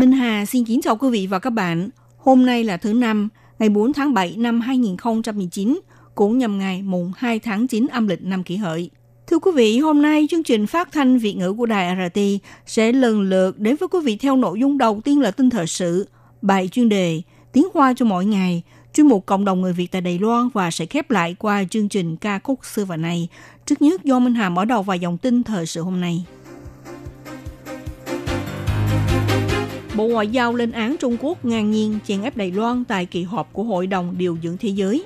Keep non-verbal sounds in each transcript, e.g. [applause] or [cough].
Minh Hà xin kính chào quý vị và các bạn. Hôm nay là thứ năm, ngày 4 tháng 7 năm 2019, cũng nhằm ngày mùng 2 tháng 9 âm lịch năm kỷ hợi. Thưa quý vị, hôm nay chương trình phát thanh Việt ngữ của Đài RT sẽ lần lượt đến với quý vị theo nội dung đầu tiên là tin thời sự, bài chuyên đề, tiếng hoa cho mỗi ngày, chuyên mục cộng đồng người Việt tại Đài Loan và sẽ khép lại qua chương trình ca khúc xưa và nay. Trước nhất do Minh Hà mở đầu vài dòng tin thời sự hôm nay. Bộ Ngoại giao lên án Trung Quốc ngang nhiên chèn ép Đài Loan tại kỳ họp của Hội đồng Điều dưỡng Thế giới.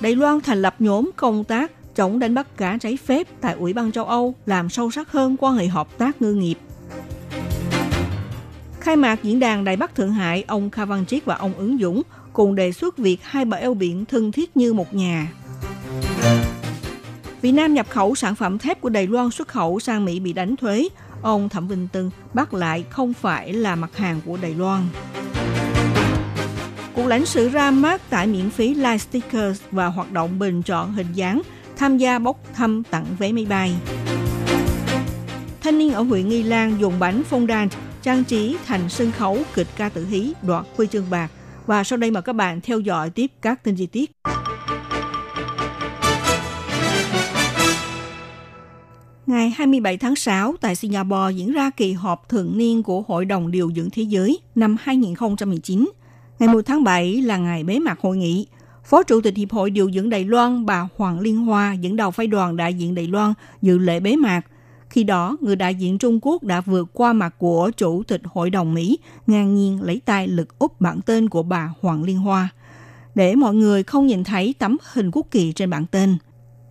Đài Loan thành lập nhóm công tác chống đánh bắt cá trái phép tại Ủy ban châu Âu làm sâu sắc hơn quan hệ hợp tác ngư nghiệp. Khai mạc diễn đàn Đài Bắc Thượng Hải, ông Kha Văn Triết và ông Ứng Dũng cùng đề xuất việc hai bờ eo biển thân thiết như một nhà. Việt Nam nhập khẩu sản phẩm thép của Đài Loan xuất khẩu sang Mỹ bị đánh thuế. Ông Thẩm Vinh Tân bắt lại không phải là mặt hàng của Đài Loan. Cục lãnh sự ra mắt tại miễn phí live stickers và hoạt động bình chọn hình dáng tham gia bốc thăm tặng vé máy bay. Thanh niên ở huyện Nghi Lan dùng bánh phong đan trang trí thành sân khấu kịch ca tử hí đoạt huy chương bạc. Và sau đây mời các bạn theo dõi tiếp các tin chi tiết. Ngày 27 tháng 6 tại Singapore diễn ra kỳ họp thường niên của Hội đồng Điều dưỡng Thế giới năm 2019. Ngày 1 tháng 7 là ngày bế mạc hội nghị. Phó Chủ tịch Hiệp hội Điều dưỡng Đài Loan bà Hoàng Liên Hoa dẫn đầu phái đoàn đại diện Đài Loan dự lễ bế mạc. Khi đó, người đại diện Trung Quốc đã vượt qua mặt của Chủ tịch Hội đồng Mỹ, ngang nhiên lấy tay lực úp bản tên của bà Hoàng Liên Hoa, để mọi người không nhìn thấy tấm hình quốc kỳ trên bản tên.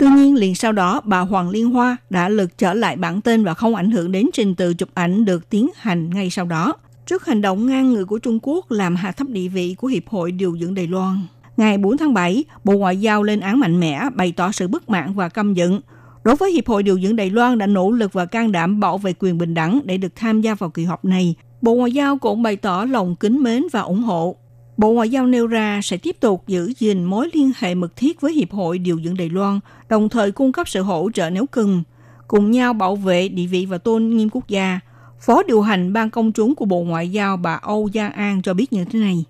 Tuy nhiên, liền sau đó, bà Hoàng Liên Hoa đã lật trở lại bản tên và không ảnh hưởng đến trình tự chụp ảnh được tiến hành ngay sau đó. Trước hành động ngang ngược của Trung Quốc làm hạ thấp địa vị của Hiệp hội Điều dưỡng Đài Loan. Ngày 4 tháng 7, Bộ Ngoại giao lên án mạnh mẽ, bày tỏ sự bất mãn và căm giận. Đối với Hiệp hội Điều dưỡng Đài Loan đã nỗ lực và can đảm bảo vệ quyền bình đẳng để được tham gia vào kỳ họp này, Bộ Ngoại giao cũng bày tỏ lòng kính mến và ủng hộ. Bộ Ngoại giao nêu ra sẽ tiếp tục giữ gìn mối liên hệ mật thiết với Hiệp hội Điều dưỡng Đài Loan, đồng thời cung cấp sự hỗ trợ nếu cần, cùng nhau bảo vệ địa vị và tôn nghiêm quốc gia. Phó điều hành Ban Công chúng của Bộ Ngoại giao bà Âu Giang An cho biết như thế này.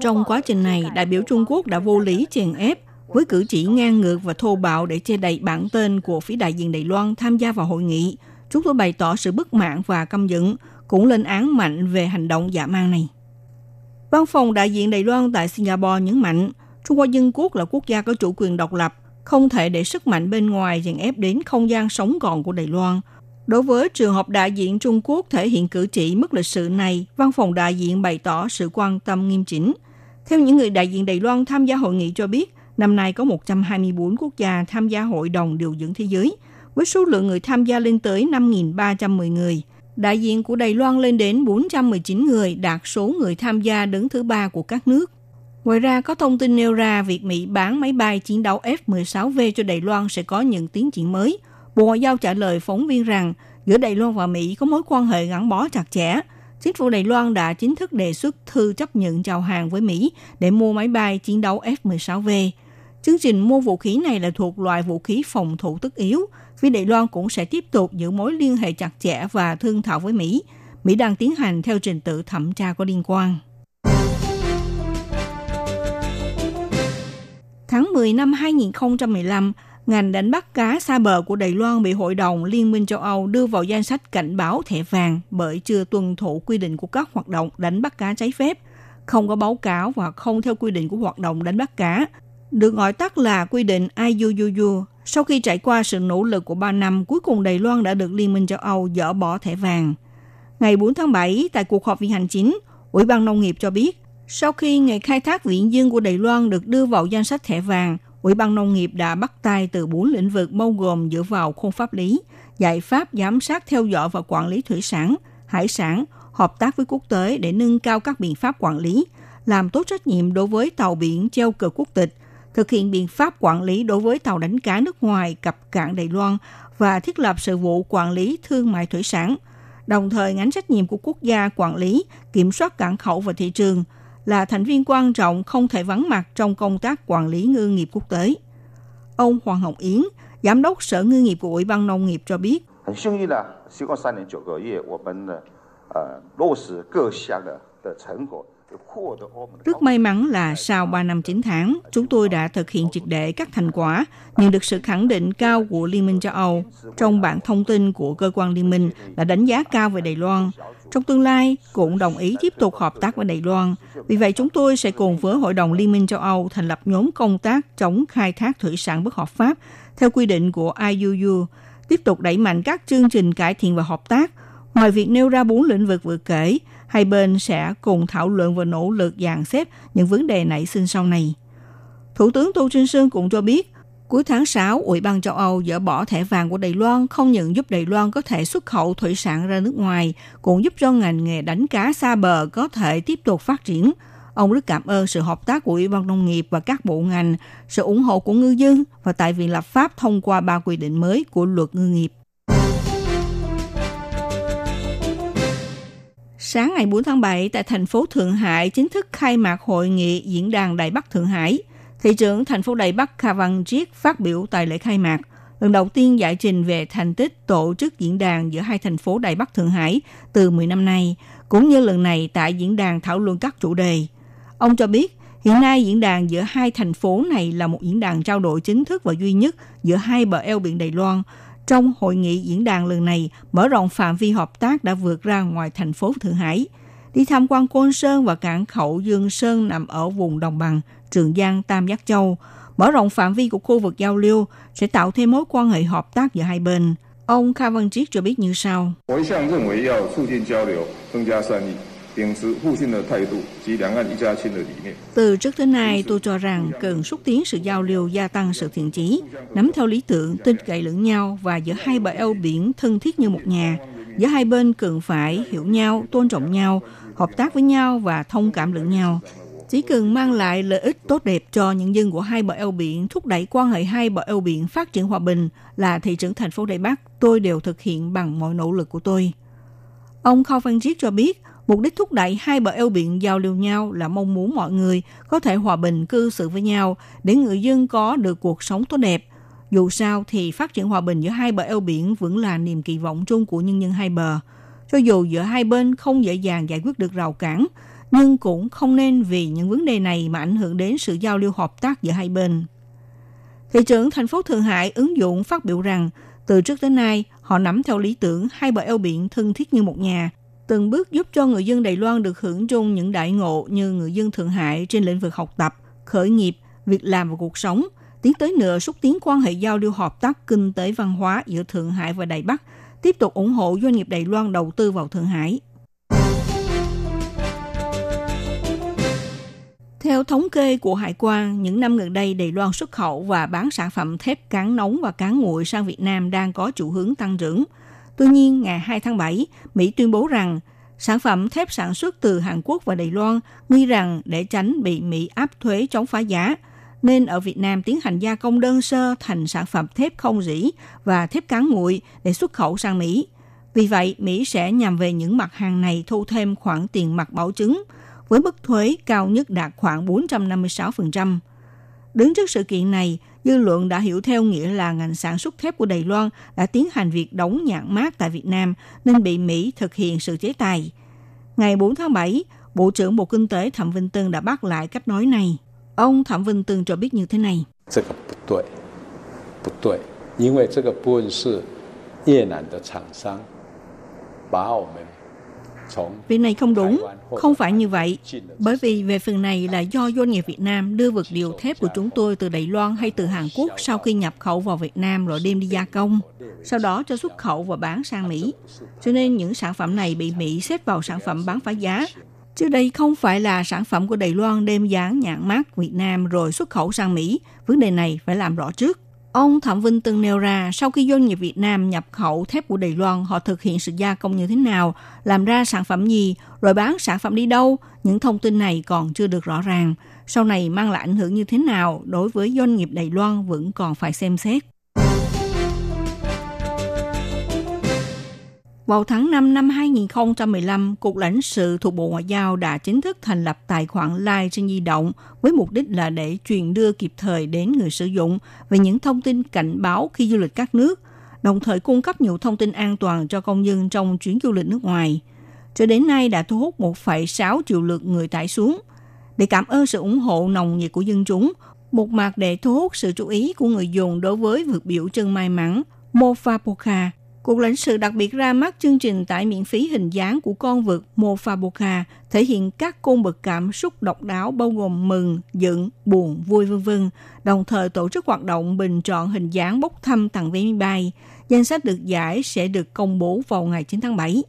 Trong quá trình này, đại biểu Trung Quốc đã vô lý chèn ép với cử chỉ ngang ngược và thô bạo để che đậy bản tên của phía đại diện Đài Loan tham gia vào hội nghị, Chúng tôi bày tỏ sự bất mãn và căm giận, cũng lên án mạnh về hành động giả mang này. Văn phòng đại diện Đài Loan tại Singapore nhấn mạnh, Trung Hoa Dân Quốc là quốc gia có chủ quyền độc lập, không thể để sức mạnh bên ngoài dàn ép đến không gian sống còn của Đài Loan. Đối với trường hợp đại diện Trung Quốc thể hiện cử chỉ mất lịch sự này, văn phòng đại diện bày tỏ sự quan tâm nghiêm chỉnh. Theo những người đại diện Đài Loan tham gia hội nghị cho biết, năm nay có 124 quốc gia tham gia Hội đồng Điều dưỡng Thế giới, với số lượng người tham gia lên tới 5.310 người. Đại diện của Đài Loan lên đến 419 người, đạt số người tham gia đứng thứ ba của các nước. Ngoài ra, có thông tin nêu ra việc Mỹ bán máy bay chiến đấu F-16V cho Đài Loan sẽ có những tiến triển mới. Bộ Ngoại giao trả lời phóng viên rằng giữa Đài Loan và Mỹ có mối quan hệ gắn bó chặt chẽ. Chính phủ Đài Loan đã chính thức đề xuất thư chấp nhận chào hàng với Mỹ để mua máy bay chiến đấu F-16V. Chương trình mua vũ khí này là thuộc loại vũ khí phòng thủ tất yếu. Phía Đài Loan cũng sẽ tiếp tục giữ mối liên hệ chặt chẽ và thương thảo với Mỹ. Mỹ đang tiến hành theo trình tự thẩm tra có liên quan. Tháng 10 năm 2015, ngành đánh bắt cá xa bờ của Đài Loan bị Hội đồng Liên minh châu Âu đưa vào danh sách cảnh báo thẻ vàng bởi chưa tuân thủ quy định của các hoạt động đánh bắt cá trái phép, không có báo cáo và không theo quy định của hoạt động đánh bắt cá, được gọi tắt là quy định IUUU. Sau khi trải qua sự nỗ lực của 3 năm, cuối cùng Đài Loan đã được Liên minh châu Âu dỡ bỏ thẻ vàng. Ngày 4 tháng 7, tại cuộc họp viện hành chính, Ủy ban Nông nghiệp cho biết, sau khi nghề khai thác viễn dương của Đài Loan được đưa vào danh sách thẻ vàng, Ủy ban Nông nghiệp đã bắt tay từ bốn lĩnh vực bao gồm dựa vào khung pháp lý, giải pháp giám sát theo dõi và quản lý thủy sản, hải sản, hợp tác với quốc tế để nâng cao các biện pháp quản lý, làm tốt trách nhiệm đối với tàu biển treo cờ quốc tịch, thực hiện biện pháp quản lý đối với tàu đánh cá nước ngoài cập cảng Đài Loan và thiết lập sự vụ quản lý thương mại thủy sản, đồng thời gánh trách nhiệm của quốc gia quản lý, kiểm soát cảng khẩu và thị trường là thành viên quan trọng không thể vắng mặt trong công tác quản lý ngư nghiệp quốc tế. Ông Hoàng Hồng Yến, Giám đốc Sở Ngư nghiệp của Ủy ban Nông nghiệp cho biết, rất may mắn là sau 3 năm 9 tháng, chúng tôi đã thực hiện triệt để các thành quả, nhận được sự khẳng định cao của Liên minh châu Âu. Trong bản thông tin của cơ quan Liên minh đã đánh giá cao về Đài Loan. Trong tương lai, cũng đồng ý tiếp tục hợp tác với Đài Loan. Vì vậy, chúng tôi sẽ cùng với Hội đồng Liên minh châu Âu thành lập nhóm công tác chống khai thác thủy sản bất hợp pháp theo quy định của IUU, tiếp tục đẩy mạnh các chương trình cải thiện và hợp tác. Ngoài việc nêu ra bốn lĩnh vực vừa kể, hai bên sẽ cùng thảo luận và nỗ lực dàn xếp những vấn đề nảy sinh sau này. Thủ tướng Tô Trinh Sương cũng cho biết, cuối tháng 6, Ủy ban châu Âu dỡ bỏ thẻ vàng của Đài Loan không những giúp Đài Loan có thể xuất khẩu thủy sản ra nước ngoài, cũng giúp cho ngành nghề đánh cá xa bờ có thể tiếp tục phát triển. Ông rất cảm ơn sự hợp tác của Ủy ban Nông nghiệp và các bộ ngành, sự ủng hộ của ngư dân và tại Viện lập pháp thông qua ba quy định mới của luật ngư nghiệp. Sáng ngày 4 tháng 7 tại thành phố Thượng Hải chính thức khai mạc hội nghị diễn đàn Đại Bắc Thượng Hải. Thị trưởng thành phố Đài Bắc Kha Văn Triết phát biểu tại lễ khai mạc, lần đầu tiên giải trình về thành tích tổ chức diễn đàn giữa hai thành phố Đài Bắc Thượng Hải từ 10 năm nay, cũng như lần này tại diễn đàn thảo luận các chủ đề. Ông cho biết, hiện nay diễn đàn giữa hai thành phố này là một diễn đàn trao đổi chính thức và duy nhất giữa hai bờ eo biển Đài Loan. Trong hội nghị diễn đàn lần này, mở rộng phạm vi hợp tác đã vượt ra ngoài thành phố Thượng Hải. Đi tham quan Côn Sơn và cảng khẩu Dương Sơn nằm ở vùng đồng bằng, Trường Giang, Tam Giác Châu. Mở rộng phạm vi của khu vực giao lưu sẽ tạo thêm mối quan hệ hợp tác giữa hai bên. Ông Kha Văn Chiết cho biết như sau. Từ trước tới nay, tôi cho rằng cần xúc tiến sự giao lưu gia tăng sự thiện chí, nắm theo lý tưởng, tin cậy lẫn nhau và giữa hai bờ eo biển thân thiết như một nhà. Giữa hai bên cần phải hiểu nhau, tôn trọng nhau, hợp tác với nhau và thông cảm lẫn nhau. Chỉ cần mang lại lợi ích tốt đẹp cho nhân dân của hai bờ eo biển, thúc đẩy quan hệ hai bờ eo biển phát triển hòa bình là thị trưởng thành phố Đài Bắc, tôi đều thực hiện bằng mọi nỗ lực của tôi. Ông Khao Văn Triết cho biết, mục đích thúc đẩy hai bờ eo biển giao lưu nhau là mong muốn mọi người có thể hòa bình cư xử với nhau để người dân có được cuộc sống tốt đẹp. Dù sao thì phát triển hòa bình giữa hai bờ eo biển vẫn là niềm kỳ vọng chung của nhân dân hai bờ. Cho dù giữa hai bên không dễ dàng giải quyết được rào cản, nhưng cũng không nên vì những vấn đề này mà ảnh hưởng đến sự giao lưu hợp tác giữa hai bên. Thị trưởng thành phố Thượng Hải ứng dụng phát biểu rằng, từ trước đến nay, họ nắm theo lý tưởng hai bờ eo biển thân thiết như một nhà, từng bước giúp cho người dân Đài Loan được hưởng chung những đại ngộ như người dân Thượng Hải trên lĩnh vực học tập, khởi nghiệp, việc làm và cuộc sống, tiến tới nữa xúc tiến quan hệ giao lưu hợp tác kinh tế văn hóa giữa Thượng Hải và Đài Bắc, tiếp tục ủng hộ doanh nghiệp Đài Loan đầu tư vào Thượng Hải. Theo thống kê của Hải quan, những năm gần đây Đài Loan xuất khẩu và bán sản phẩm thép cán nóng và cán nguội sang Việt Nam đang có chủ hướng tăng trưởng. Tuy nhiên, ngày 2 tháng 7, Mỹ tuyên bố rằng sản phẩm thép sản xuất từ Hàn Quốc và Đài Loan nghi rằng để tránh bị Mỹ áp thuế chống phá giá, nên ở Việt Nam tiến hành gia công đơn sơ thành sản phẩm thép không rỉ và thép cán nguội để xuất khẩu sang Mỹ. Vì vậy, Mỹ sẽ nhằm về những mặt hàng này thu thêm khoản tiền mặt bảo chứng, với mức thuế cao nhất đạt khoảng 456%. Đứng trước sự kiện này, dư luận đã hiểu theo nghĩa là ngành sản xuất thép của Đài Loan đã tiến hành việc đóng nhãn mát tại Việt Nam nên bị Mỹ thực hiện sự chế tài. Ngày 4 tháng 7, Bộ trưởng Bộ Kinh tế Thẩm Vinh Tân đã bác lại cách nói này. Ông Thẩm Vinh Tân cho biết như thế này. 这 Việc này không đúng, không phải như vậy. Bởi vì về phần này là do doanh nghiệp Việt Nam đưa vật liệu thép của chúng tôi từ Đài Loan hay từ Hàn Quốc sau khi nhập khẩu vào Việt Nam rồi đem đi gia công, sau đó cho xuất khẩu và bán sang Mỹ. Cho nên những sản phẩm này bị Mỹ xếp vào sản phẩm bán phá giá. Chứ đây không phải là sản phẩm của Đài Loan đem dán nhãn mát Việt Nam rồi xuất khẩu sang Mỹ. Vấn đề này phải làm rõ trước. Ông Thẩm Vinh từng nêu ra sau khi doanh nghiệp Việt Nam nhập khẩu thép của Đài Loan, họ thực hiện sự gia công như thế nào, làm ra sản phẩm gì, rồi bán sản phẩm đi đâu. Những thông tin này còn chưa được rõ ràng. Sau này mang lại ảnh hưởng như thế nào đối với doanh nghiệp Đài Loan vẫn còn phải xem xét. Vào tháng 5 năm 2015, Cục lãnh sự thuộc Bộ Ngoại giao đã chính thức thành lập tài khoản Live trên di động với mục đích là để truyền đưa kịp thời đến người sử dụng về những thông tin cảnh báo khi du lịch các nước, đồng thời cung cấp nhiều thông tin an toàn cho công dân trong chuyến du lịch nước ngoài. Cho đến nay đã thu hút 1,6 triệu lượt người tải xuống. Để cảm ơn sự ủng hộ nồng nhiệt của dân chúng, một mặt để thu hút sự chú ý của người dùng đối với vượt biểu chân may mắn Mofapoka Cục lãnh sự đặc biệt ra mắt chương trình tải miễn phí hình dáng của con vật Mofaboka thể hiện các cung bậc cảm xúc độc đáo bao gồm mừng, giận, buồn, vui vân vân, đồng thời tổ chức hoạt động bình chọn hình dáng bốc thăm tặng vé máy bay. Danh sách được giải sẽ được công bố vào ngày 9 tháng 7.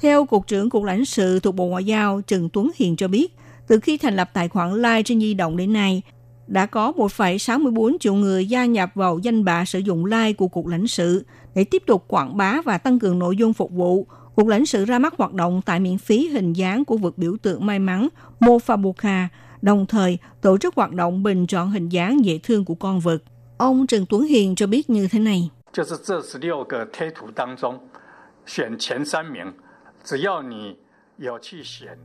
Theo Cục trưởng Cục lãnh sự thuộc Bộ Ngoại giao Trần Tuấn Hiền cho biết, từ khi thành lập tài khoản Live trên di động đến nay, đã có 1,64 triệu người gia nhập vào danh bạ sử dụng like của Cục lãnh sự để tiếp tục quảng bá và tăng cường nội dung phục vụ. Cục lãnh sự ra mắt hoạt động tại miễn phí hình dáng của vật biểu tượng may mắn Mofabuka, đồng thời tổ chức hoạt động bình chọn hình dáng dễ thương của con vật. Ông Trần Tuấn Hiền cho biết như thế này. 就是这十六个贴图当中选前三名，只要你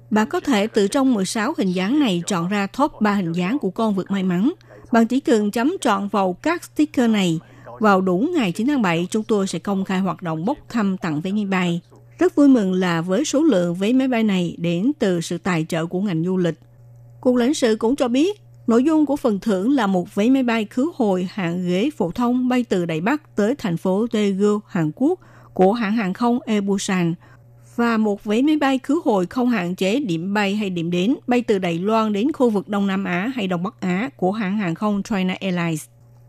bạn có thể từ trong 16 hình dáng này chọn ra top 3 hình dáng của con vượt may mắn. Bạn chỉ cần chấm chọn vào các sticker này. Vào đủ ngày 9 tháng 7, chúng tôi sẽ công khai hoạt động bốc thăm tặng vé máy bay. Rất vui mừng là với số lượng vé máy bay này đến từ sự tài trợ của ngành du lịch. Cục lãnh sự cũng cho biết, nội dung của phần thưởng là một vé máy bay khứ hồi hạng ghế phổ thông bay từ Đài Bắc tới thành phố Daegu, Hàn Quốc của hãng hàng không Air Busan – và một vé máy bay khứ hồi không hạn chế điểm bay hay điểm đến bay từ Đài Loan đến khu vực Đông Nam Á hay Đông Bắc Á của hãng hàng không China Airlines.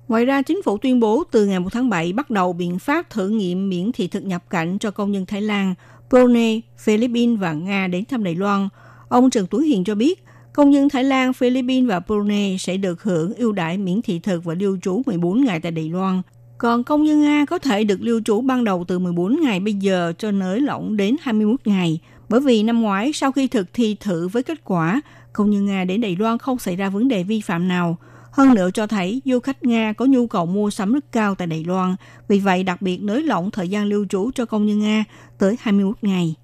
Ngoài ra, chính phủ tuyên bố từ ngày 1 tháng 7 bắt đầu biện pháp thử nghiệm miễn thị thực nhập cảnh cho công nhân Thái Lan, Brunei, Philippines và Nga đến thăm Đài Loan. Ông Trần Tuấn Hiền cho biết, công nhân Thái Lan, Philippines và Brunei sẽ được hưởng ưu đãi miễn thị thực và lưu trú 14 ngày tại Đài Loan còn công dân nga có thể được lưu trú ban đầu từ 14 ngày bây giờ cho nới lỏng đến 21 ngày. Bởi vì năm ngoái sau khi thực thi thử với kết quả, công nhân Nga đến Đài Loan không xảy ra vấn đề vi phạm nào. Hơn nữa cho thấy du khách Nga có nhu cầu mua sắm rất cao tại Đài Loan, vì vậy đặc biệt nới lỏng thời gian lưu trú cho công nhân Nga tới 21 ngày.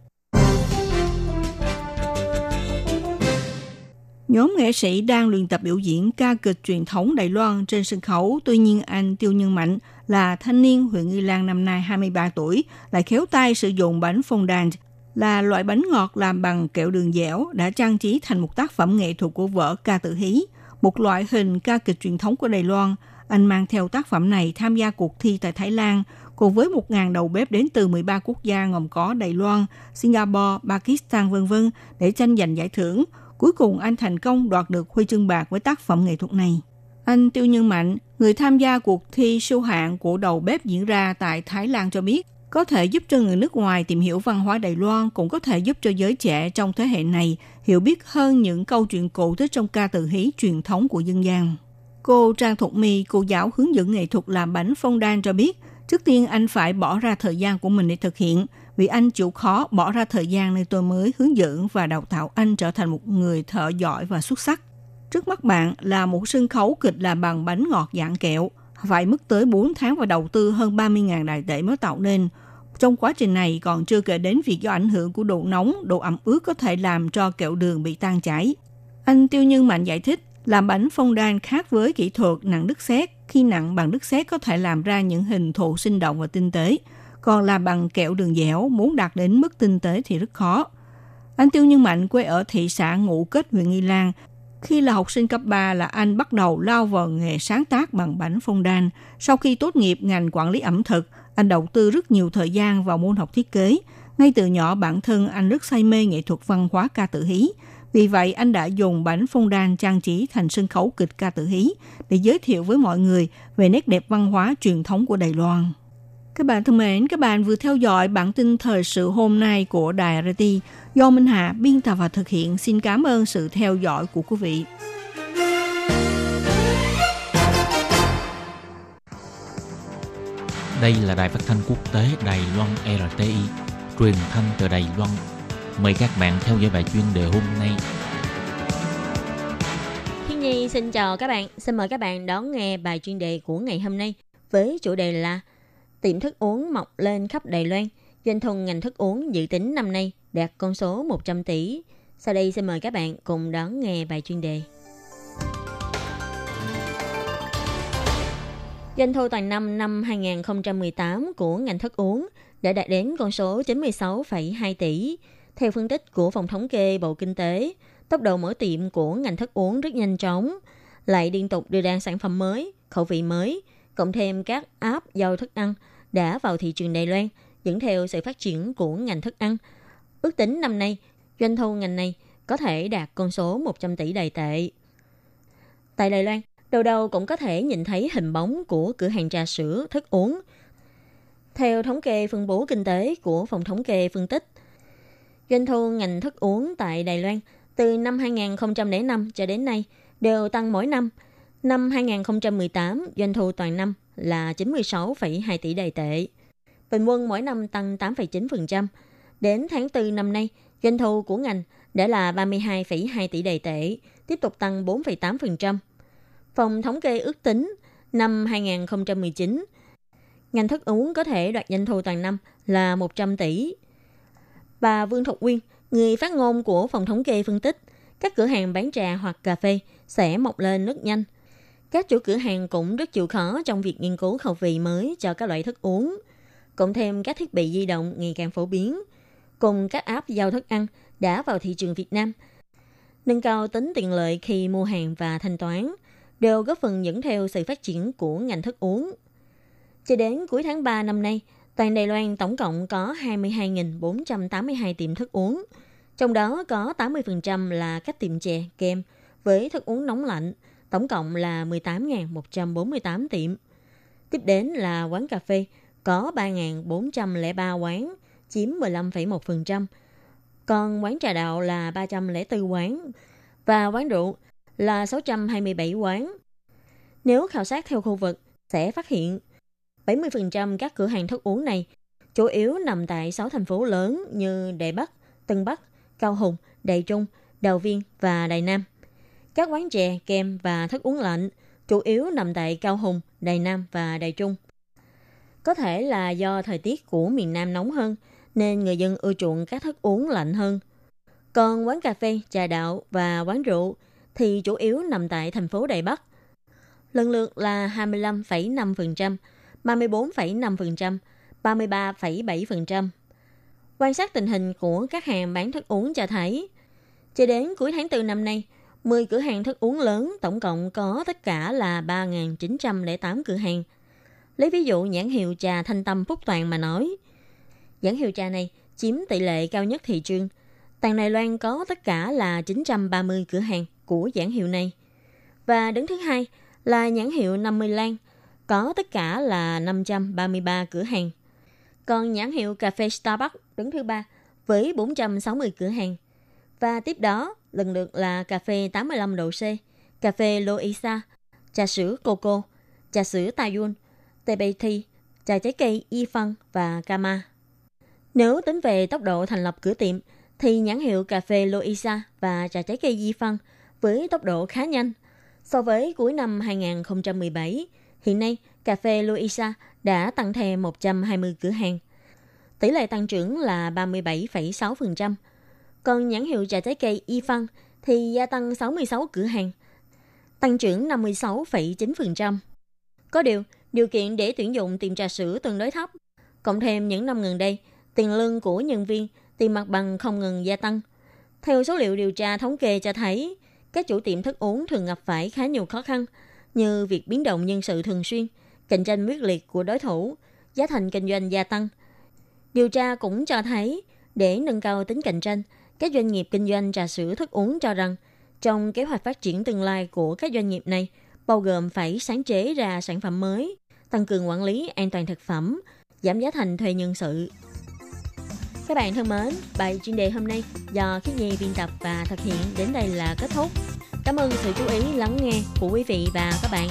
Nhóm nghệ sĩ đang luyện tập biểu diễn ca kịch truyền thống Đài Loan trên sân khấu, tuy nhiên anh Tiêu Nhân Mạnh là thanh niên huyện Nghi Lan năm nay 23 tuổi, lại khéo tay sử dụng bánh fondant là loại bánh ngọt làm bằng kẹo đường dẻo đã trang trí thành một tác phẩm nghệ thuật của vở ca tự hí, một loại hình ca kịch truyền thống của Đài Loan. Anh mang theo tác phẩm này tham gia cuộc thi tại Thái Lan, cùng với 1.000 đầu bếp đến từ 13 quốc gia gồm có Đài Loan, Singapore, Pakistan v.v. để tranh giành giải thưởng. Cuối cùng anh thành công đoạt được huy chương bạc với tác phẩm nghệ thuật này. Anh Tiêu Nhân Mạnh, người tham gia cuộc thi siêu hạng của đầu bếp diễn ra tại Thái Lan cho biết, có thể giúp cho người nước ngoài tìm hiểu văn hóa Đài Loan, cũng có thể giúp cho giới trẻ trong thế hệ này hiểu biết hơn những câu chuyện cổ tích trong ca từ hí truyền thống của dân gian. Cô Trang Thục My, cô giáo hướng dẫn nghệ thuật làm bánh phong đan cho biết, trước tiên anh phải bỏ ra thời gian của mình để thực hiện, vì anh chịu khó bỏ ra thời gian nên tôi mới hướng dẫn và đào tạo anh trở thành một người thợ giỏi và xuất sắc. Trước mắt bạn là một sân khấu kịch làm bằng bánh ngọt dạng kẹo, phải mất tới 4 tháng và đầu tư hơn 30.000 đại tệ mới tạo nên. Trong quá trình này còn chưa kể đến việc do ảnh hưởng của độ nóng, độ ẩm ướt có thể làm cho kẹo đường bị tan chảy. Anh Tiêu Nhân Mạnh giải thích, làm bánh phong đan khác với kỹ thuật nặng đứt sét. Khi nặng bằng đứt sét có thể làm ra những hình thù sinh động và tinh tế. Còn làm bằng kẹo đường dẻo, muốn đạt đến mức tinh tế thì rất khó. Anh Tiêu Nhân Mạnh quê ở thị xã Ngũ Kết, huyện Nghi Lan, khi là học sinh cấp 3 là anh bắt đầu lao vào nghề sáng tác bằng bánh phong đan. Sau khi tốt nghiệp ngành quản lý ẩm thực, anh đầu tư rất nhiều thời gian vào môn học thiết kế. Ngay từ nhỏ bản thân anh rất say mê nghệ thuật văn hóa ca tự hí. Vì vậy anh đã dùng bánh phong đan trang trí thành sân khấu kịch ca tự hí để giới thiệu với mọi người về nét đẹp văn hóa truyền thống của Đài Loan. Các bạn thân mến, các bạn vừa theo dõi bản tin thời sự hôm nay của Đài RT do Minh Hà biên tập và thực hiện. Xin cảm ơn sự theo dõi của quý vị. Đây là đài phát thanh quốc tế Đài Loan RTI, truyền thanh từ Đài Loan. Mời các bạn theo dõi bài chuyên đề hôm nay. Thiên Nhi xin chào các bạn, xin mời các bạn đón nghe bài chuyên đề của ngày hôm nay với chủ đề là tiệm thức uống mọc lên khắp Đài Loan, doanh thu ngành thức uống dự tính năm nay đạt con số 100 tỷ. Sau đây xin mời các bạn cùng đón nghe bài chuyên đề. Doanh thu toàn năm năm 2018 của ngành thức uống đã đạt đến con số 96,2 tỷ. Theo phân tích của Phòng Thống kê Bộ Kinh tế, tốc độ mở tiệm của ngành thức uống rất nhanh chóng, lại liên tục đưa ra sản phẩm mới, khẩu vị mới, cộng thêm các app giao thức ăn đã vào thị trường Đài Loan, dẫn theo sự phát triển của ngành thức ăn. Ước tính năm nay, doanh thu ngành này có thể đạt con số 100 tỷ đài tệ. Tại Đài Loan, đầu đầu cũng có thể nhìn thấy hình bóng của cửa hàng trà sữa, thức uống. Theo thống kê phân bố kinh tế của Phòng Thống kê phân tích, doanh thu ngành thức uống tại Đài Loan từ năm 2005 cho đến nay đều tăng mỗi năm. Năm 2018, doanh thu toàn năm là 96,2 tỷ đài tệ. Bình quân mỗi năm tăng 8,9%. Đến tháng 4 năm nay, doanh thu của ngành đã là 32,2 tỷ đài tệ, tiếp tục tăng 4,8%. Phòng thống kê ước tính năm 2019, ngành thức uống có thể đoạt doanh thu toàn năm là 100 tỷ. Bà Vương Thục Quyên, người phát ngôn của phòng thống kê phân tích, các cửa hàng bán trà hoặc cà phê sẽ mọc lên rất nhanh. Các chủ cửa hàng cũng rất chịu khó trong việc nghiên cứu khẩu vị mới cho các loại thức uống. Cộng thêm các thiết bị di động ngày càng phổ biến, cùng các app giao thức ăn đã vào thị trường Việt Nam. Nâng cao tính tiện lợi khi mua hàng và thanh toán đều góp phần dẫn theo sự phát triển của ngành thức uống. Cho đến cuối tháng 3 năm nay, toàn Đài Loan tổng cộng có 22.482 tiệm thức uống, trong đó có 80% là các tiệm chè, kem với thức uống nóng lạnh, tổng cộng là 18.148 tiệm. Tiếp đến là quán cà phê, có 3.403 quán, chiếm 15,1%. Còn quán trà đạo là 304 quán và quán rượu là 627 quán. Nếu khảo sát theo khu vực, sẽ phát hiện 70% các cửa hàng thức uống này chủ yếu nằm tại 6 thành phố lớn như Đài Bắc, Tân Bắc, Cao Hùng, Đài Trung, Đào Viên và Đài Nam. Các quán chè, kem và thức uống lạnh chủ yếu nằm tại Cao Hùng, Đài Nam và Đài Trung. Có thể là do thời tiết của miền Nam nóng hơn, nên người dân ưa chuộng các thức uống lạnh hơn. Còn quán cà phê, trà đạo và quán rượu thì chủ yếu nằm tại thành phố Đài Bắc. Lần lượt là 25,5%, 34,5%, 33,7%. Quan sát tình hình của các hàng bán thức uống cho thấy, cho đến cuối tháng 4 năm nay, 10 cửa hàng thức uống lớn tổng cộng có tất cả là 3.908 cửa hàng. Lấy ví dụ nhãn hiệu trà Thanh Tâm Phúc Toàn mà nói, nhãn hiệu trà này chiếm tỷ lệ cao nhất thị trường. Toàn Đài Loan có tất cả là 930 cửa hàng của nhãn hiệu này. Và đứng thứ hai là nhãn hiệu 50 Lan, có tất cả là 533 cửa hàng. Còn nhãn hiệu cà phê Starbucks đứng thứ ba với 460 cửa hàng. Và tiếp đó lần lượt là cà phê 85 độ C, cà phê Loisa, trà sữa Coco, trà sữa Taiyun, tebeti, trà trái cây Y Phân và Kama. Nếu tính về tốc độ thành lập cửa tiệm, thì nhãn hiệu cà phê Loisa và trà trái cây Di Phân với tốc độ khá nhanh. So với cuối năm 2017, hiện nay cà phê Loisa đã tăng thêm 120 cửa hàng. Tỷ lệ tăng trưởng là 37,6%. Còn nhãn hiệu trà trái cây Y Phân thì gia tăng 66 cửa hàng, tăng trưởng 56,9%. Có điều, điều kiện để tuyển dụng tiệm trà sữa tương đối thấp. Cộng thêm những năm gần đây, tiền lương của nhân viên, tiền mặt bằng không ngừng gia tăng. Theo số liệu điều tra thống kê cho thấy, các chủ tiệm thức uống thường gặp phải khá nhiều khó khăn, như việc biến động nhân sự thường xuyên, cạnh tranh quyết liệt của đối thủ, giá thành kinh doanh gia tăng. Điều tra cũng cho thấy, để nâng cao tính cạnh tranh, các doanh nghiệp kinh doanh trà sữa thức uống cho rằng trong kế hoạch phát triển tương lai của các doanh nghiệp này bao gồm phải sáng chế ra sản phẩm mới, tăng cường quản lý an toàn thực phẩm, giảm giá thành thuê nhân sự. Các bạn thân mến, bài chuyên đề hôm nay do Khiết Nhi biên tập và thực hiện đến đây là kết thúc. Cảm ơn sự chú ý lắng nghe của quý vị và các bạn.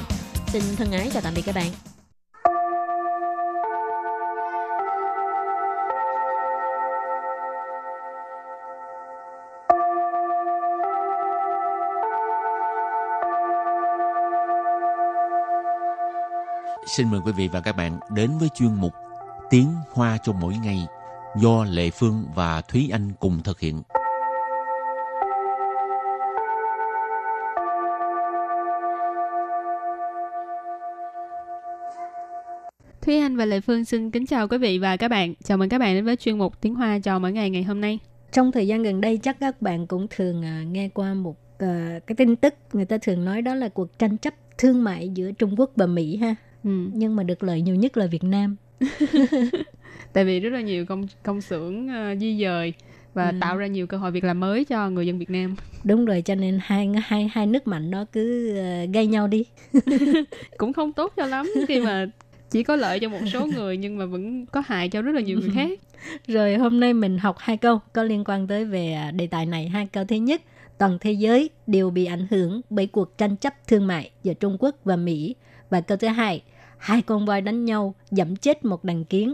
Xin thân ái chào tạm biệt các bạn. Xin mời quý vị và các bạn đến với chuyên mục Tiếng Hoa cho mỗi ngày do Lệ Phương và Thúy Anh cùng thực hiện. Thúy Anh và Lệ Phương xin kính chào quý vị và các bạn. Chào mừng các bạn đến với chuyên mục Tiếng Hoa cho mỗi ngày ngày hôm nay. Trong thời gian gần đây chắc các bạn cũng thường à, nghe qua một à, cái tin tức người ta thường nói đó là cuộc tranh chấp thương mại giữa Trung Quốc và Mỹ ha. Ừ. Nhưng mà được lợi nhiều nhất là Việt Nam. [laughs] Tại vì rất là nhiều công công xưởng uh, di dời và Ừ. tạo ra nhiều cơ hội việc làm mới cho người dân Việt Nam. Đúng rồi cho nên hai hai hai nước mạnh đó cứ à, gây nhau đi. [laughs] Cũng không tốt cho lắm khi mà chỉ có lợi cho một số người nhưng mà vẫn có hại cho rất là nhiều người [laughs] khác. Rồi hôm nay mình học hai câu có liên quan tới về à, đề tài này. Hai câu thứ nhất, toàn thế giới đều bị ảnh hưởng bởi cuộc tranh chấp thương mại giữa Trung Quốc và Mỹ. Và câu thứ hai, hai con voi đánh nhau dẫm chết một đàn kiến.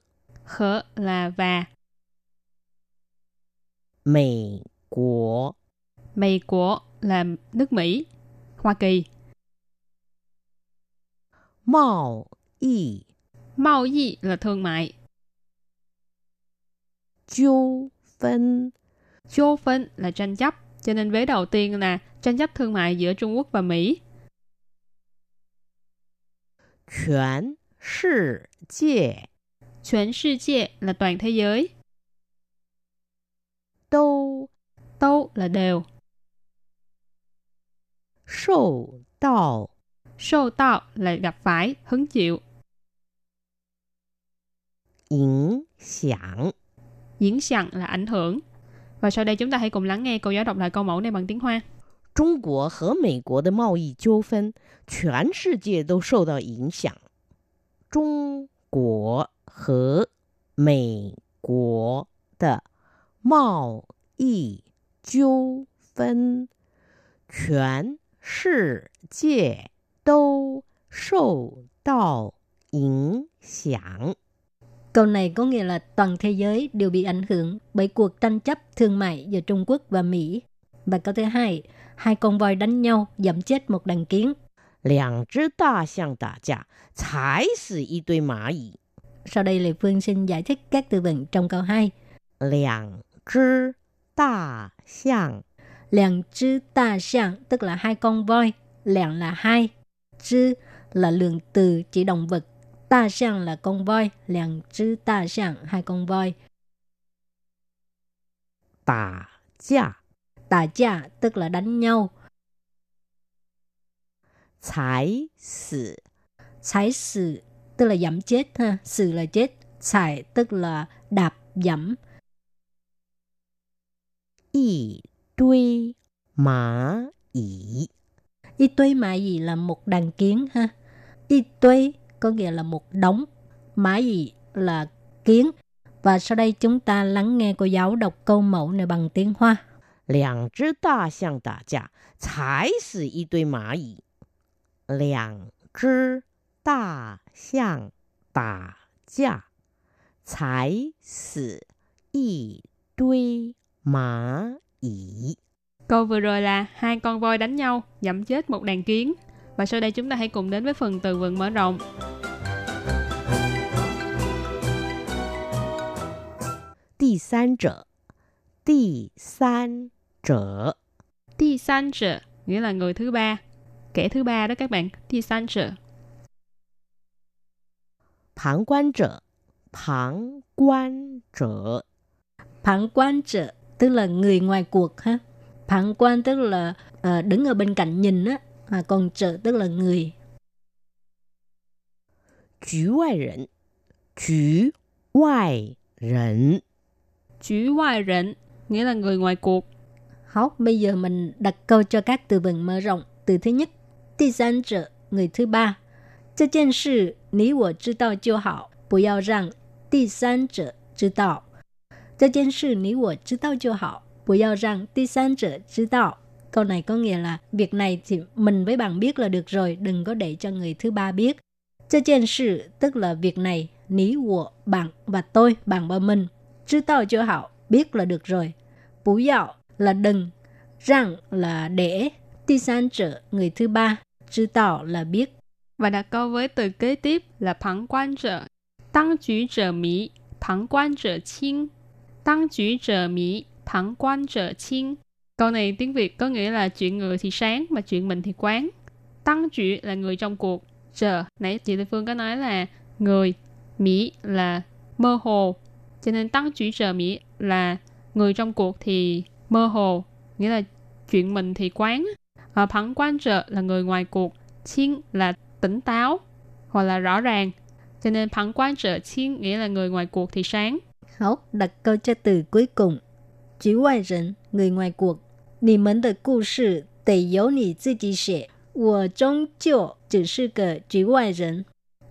khở là và, 美国 Mỹ của là nước Mỹ, Hoa Kỳ, 贸易 Mao y là thương mại, 纠纷 Chô phân là tranh chấp. Cho nên vế đầu tiên là tranh chấp thương mại giữa Trung Quốc và Mỹ. 全世界 全世界là toàn thế giới. 都 Đâu là đều. 受到 Sâu tạo là gặp phải, hứng chịu. 影响。 Diễn sẵn là ảnh hưởng. Và sau đây chúng ta hãy cùng lắng nghe cô giáo đọc lại câu mẫu này bằng tiếng Hoa. 中国和美国的贸易纠纷，全世界都受到影响。中 国和美国的贸易纠纷，全世界都受到影响。 Câu này có nghĩa là toàn thế giới đều bị ảnh hưởng bởi cuộc tranh chấp thương mại giữa Trung Quốc và Mỹ. Và câu thứ hai, hai con voi đánh nhau dẫm chết một đàn kiến. 两只大象打架，踩死一堆蚂蚁。 Sau đây Lê Phương xin giải thích các từ vựng trong câu 2. 两只大象 Làng chư ta xiang tức là hai con voi. Làng là hai. Chư là lượng từ chỉ động vật. Ta xiang là con voi. Làng chư ta xiang hai con voi. 打架， Tà cha tức là đánh nhau. 踩死 Thái sự tức là dẫm chết ha. Sự là chết. Xài tức là đạp dẫm. 一堆蚂蚁。 Y tuế mã gì là một đàn kiến ha. Y tuế có nghĩa là một đống. Mã gì là kiến. Và sau đây chúng ta lắng nghe cô giáo đọc câu mẫu này bằng tiếng Hoa. 两只大象打架，踩死一堆蚂蚁。 两只大象打架，踩死一堆蚂蚁。 Câu vừa rồi là hai con voi đánh nhau, dẫm chết một đàn kiến. Và sau đây chúng ta hãy cùng đến với phần từ vựng mở rộng. 第三者，第三者， Ti san trợ nghĩa là người thứ ba, kẻ thứ ba đó các bạn. Ti san trợ. 旁观者， 旁观者 Phản quan trợ tức là người ngoài cuộc ha. Phản quan tức là ờ, đứng ở bên cạnh nhìn á, à, còn trợ tức là người. 局外人，局外人 Chủ ngoại rịnh nghĩa là người ngoài cuộc. Học, bây giờ mình đặt câu cho các từ vựng mở rộng. Từ thứ nhất, 第三者 người thứ ba. 这件事你我知道就好，不要让第三者知道。这件事你我知道就好，不要让第三者知道。Câu này có nghĩa là việc này thì mình với bạn biết là được rồi, đừng có để cho người thứ ba biết. 这件事 tức là việc này, ní của bạn và tôi, bạn và mình. 知道就好 biết là được rồi. 不要 là đừng, rằng là để, 第三者 người thứ ba, 知道 là biết. Và đặt câu với từ kế tiếp là phản quan trợ. Tăng chủ trợ mỹ, phản quan trợ清. Tăng chủ trợ mỹ, phản quan trợ清. Câu này tiếng Việt có nghĩa là chuyện người thì sáng mà chuyện mình thì quán. Tăng chủ là người trong cuộc. Trợ, nãy chị Lê Phương có nói là người. Mỹ là mơ hồ. Cho nên tăng chủ trợ Mỹ là người trong cuộc thì mơ hồ. Nghĩa là chuyện mình thì quán. À, phản quan trợ là người ngoài cuộc. Chiên là tỉnh táo hoặc là rõ ràng. Cho nên phản quan trợ chiên nghĩa là người ngoài cuộc thì sáng. Học, đặt câu cho từ cuối cùng. 局外人 người ngoài cuộc. 你们的故事得由你自己写，我终究只是个局外人。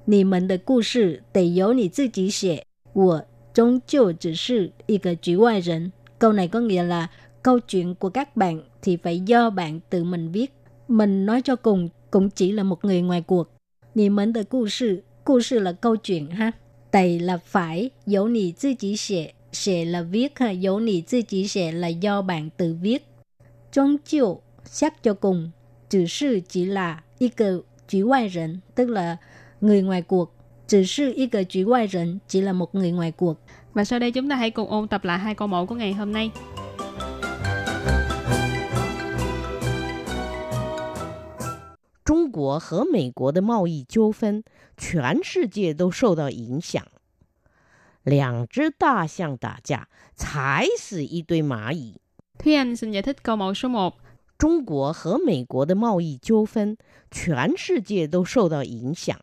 你们的故事得由你自己写，我终究只是一个局外人。Câu này có nghĩa là câu chuyện của các bạn thì phải do bạn tự mình viết. Mình nói cho cùng cũng chỉ là một người ngoài cuộc. Nì mến de故事,故事 là câu chuyện ha. Tày là phải, dấu nì tự chỉ xệ, xệ là viết ha, dấu nì tự chỉ xệ là do bạn tự viết. Trong chiều, xét cho cùng, chỉ sư chỉ là y cờ局外人, tức là người ngoài cuộc. Chỉ sư y cờ局外人, chỉ là một người ngoài cuộc. Và sau đây chúng ta hãy cùng ôn tập lại hai câu mẫu của ngày hôm nay. 中国和美国的贸易纠纷，全世界都受到影响。两只大象打架，踩死一堆蚂蚁。 Thúy Anh xin giải thích câu mẫu số 1. 中国和美国的贸易纠纷，全世界都受到影响。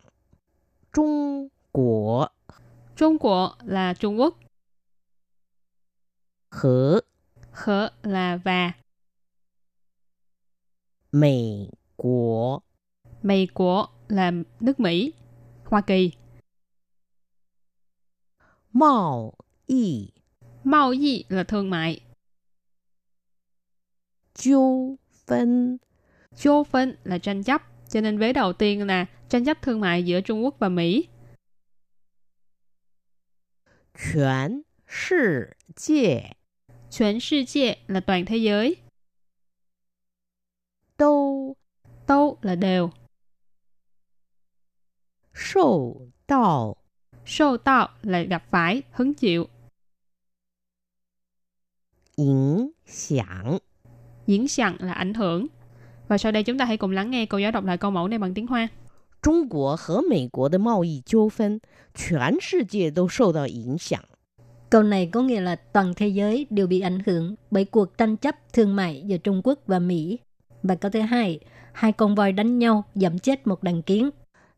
中国 Trung Quốc là Trung Quốc, 和 khở là và, 美国 Mỹ của là nước Mỹ, Hoa Kỳ. Mạo y Mạo y là thương mại. Chiêu phân Chiêu phân là tranh chấp. Cho nên vế đầu tiên là tranh chấp thương mại giữa Trung Quốc và Mỹ. Quyền sư 界 Quyền sư 界 là toàn thế giới. Đâu Đâu là đều 受到 sâu tạo là gặp phải, hứng chịu, 影响。 diễn sẵn là ảnh hưởng. Và sau đây chúng ta hãy cùng lắng nghe cô giáo đọc lại câu mẫu này bằng tiếng Hoa. 中国和美国的贸易纠纷，全世界都受到影响。 Câu này có nghĩa là toàn thế giới đều bị ảnh hưởng bởi cuộc tranh chấp thương mại giữa Trung Quốc và Mỹ. Và câu thứ hai, hai con voi đánh nhau dẫm chết một đàn kiến.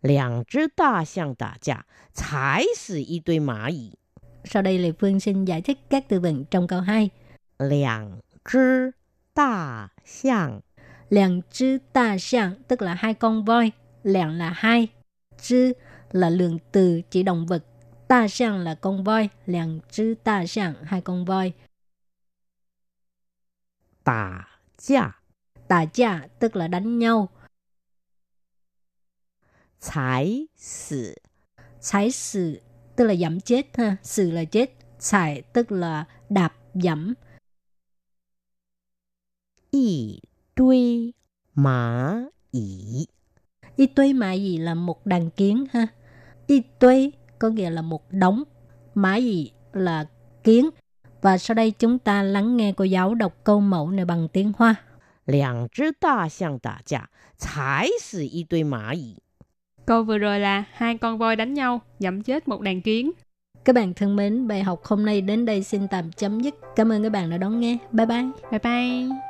两只大象打架，踩死一堆蚂蚁。 Sau đây Lê Phương xin giải thích các từ vựng trong câu 2. 两只大象 Làng chư ta xiang tức là hai con voi. Làng là hai. Chư là lượng từ chỉ động vật. Ta xiang là con voi. Làng chư ta xiang hai con voi. 打架， Tà cha tức là đánh nhau. 踩死 踩sự tức là dẫm chết ha. Sự là chết.踩tức là đạp dẫm. 一堆蚂蚁。 Y tuế mã gì là một đàn kiến ha. Y tuế có nghĩa là một đống. Mã gì là kiến. Và sau đây chúng ta lắng nghe cô giáo đọc câu mẫu này bằng tiếng Hoa. 两只大象打架，踩死一堆蚂蚁。 Câu vừa rồi là hai con voi đánh nhau, dẫm chết một đàn kiến. Các bạn thân mến, bài học hôm nay đến đây xin tạm chấm dứt. Cảm ơn các bạn đã đón nghe. Bye bye. Bye bye.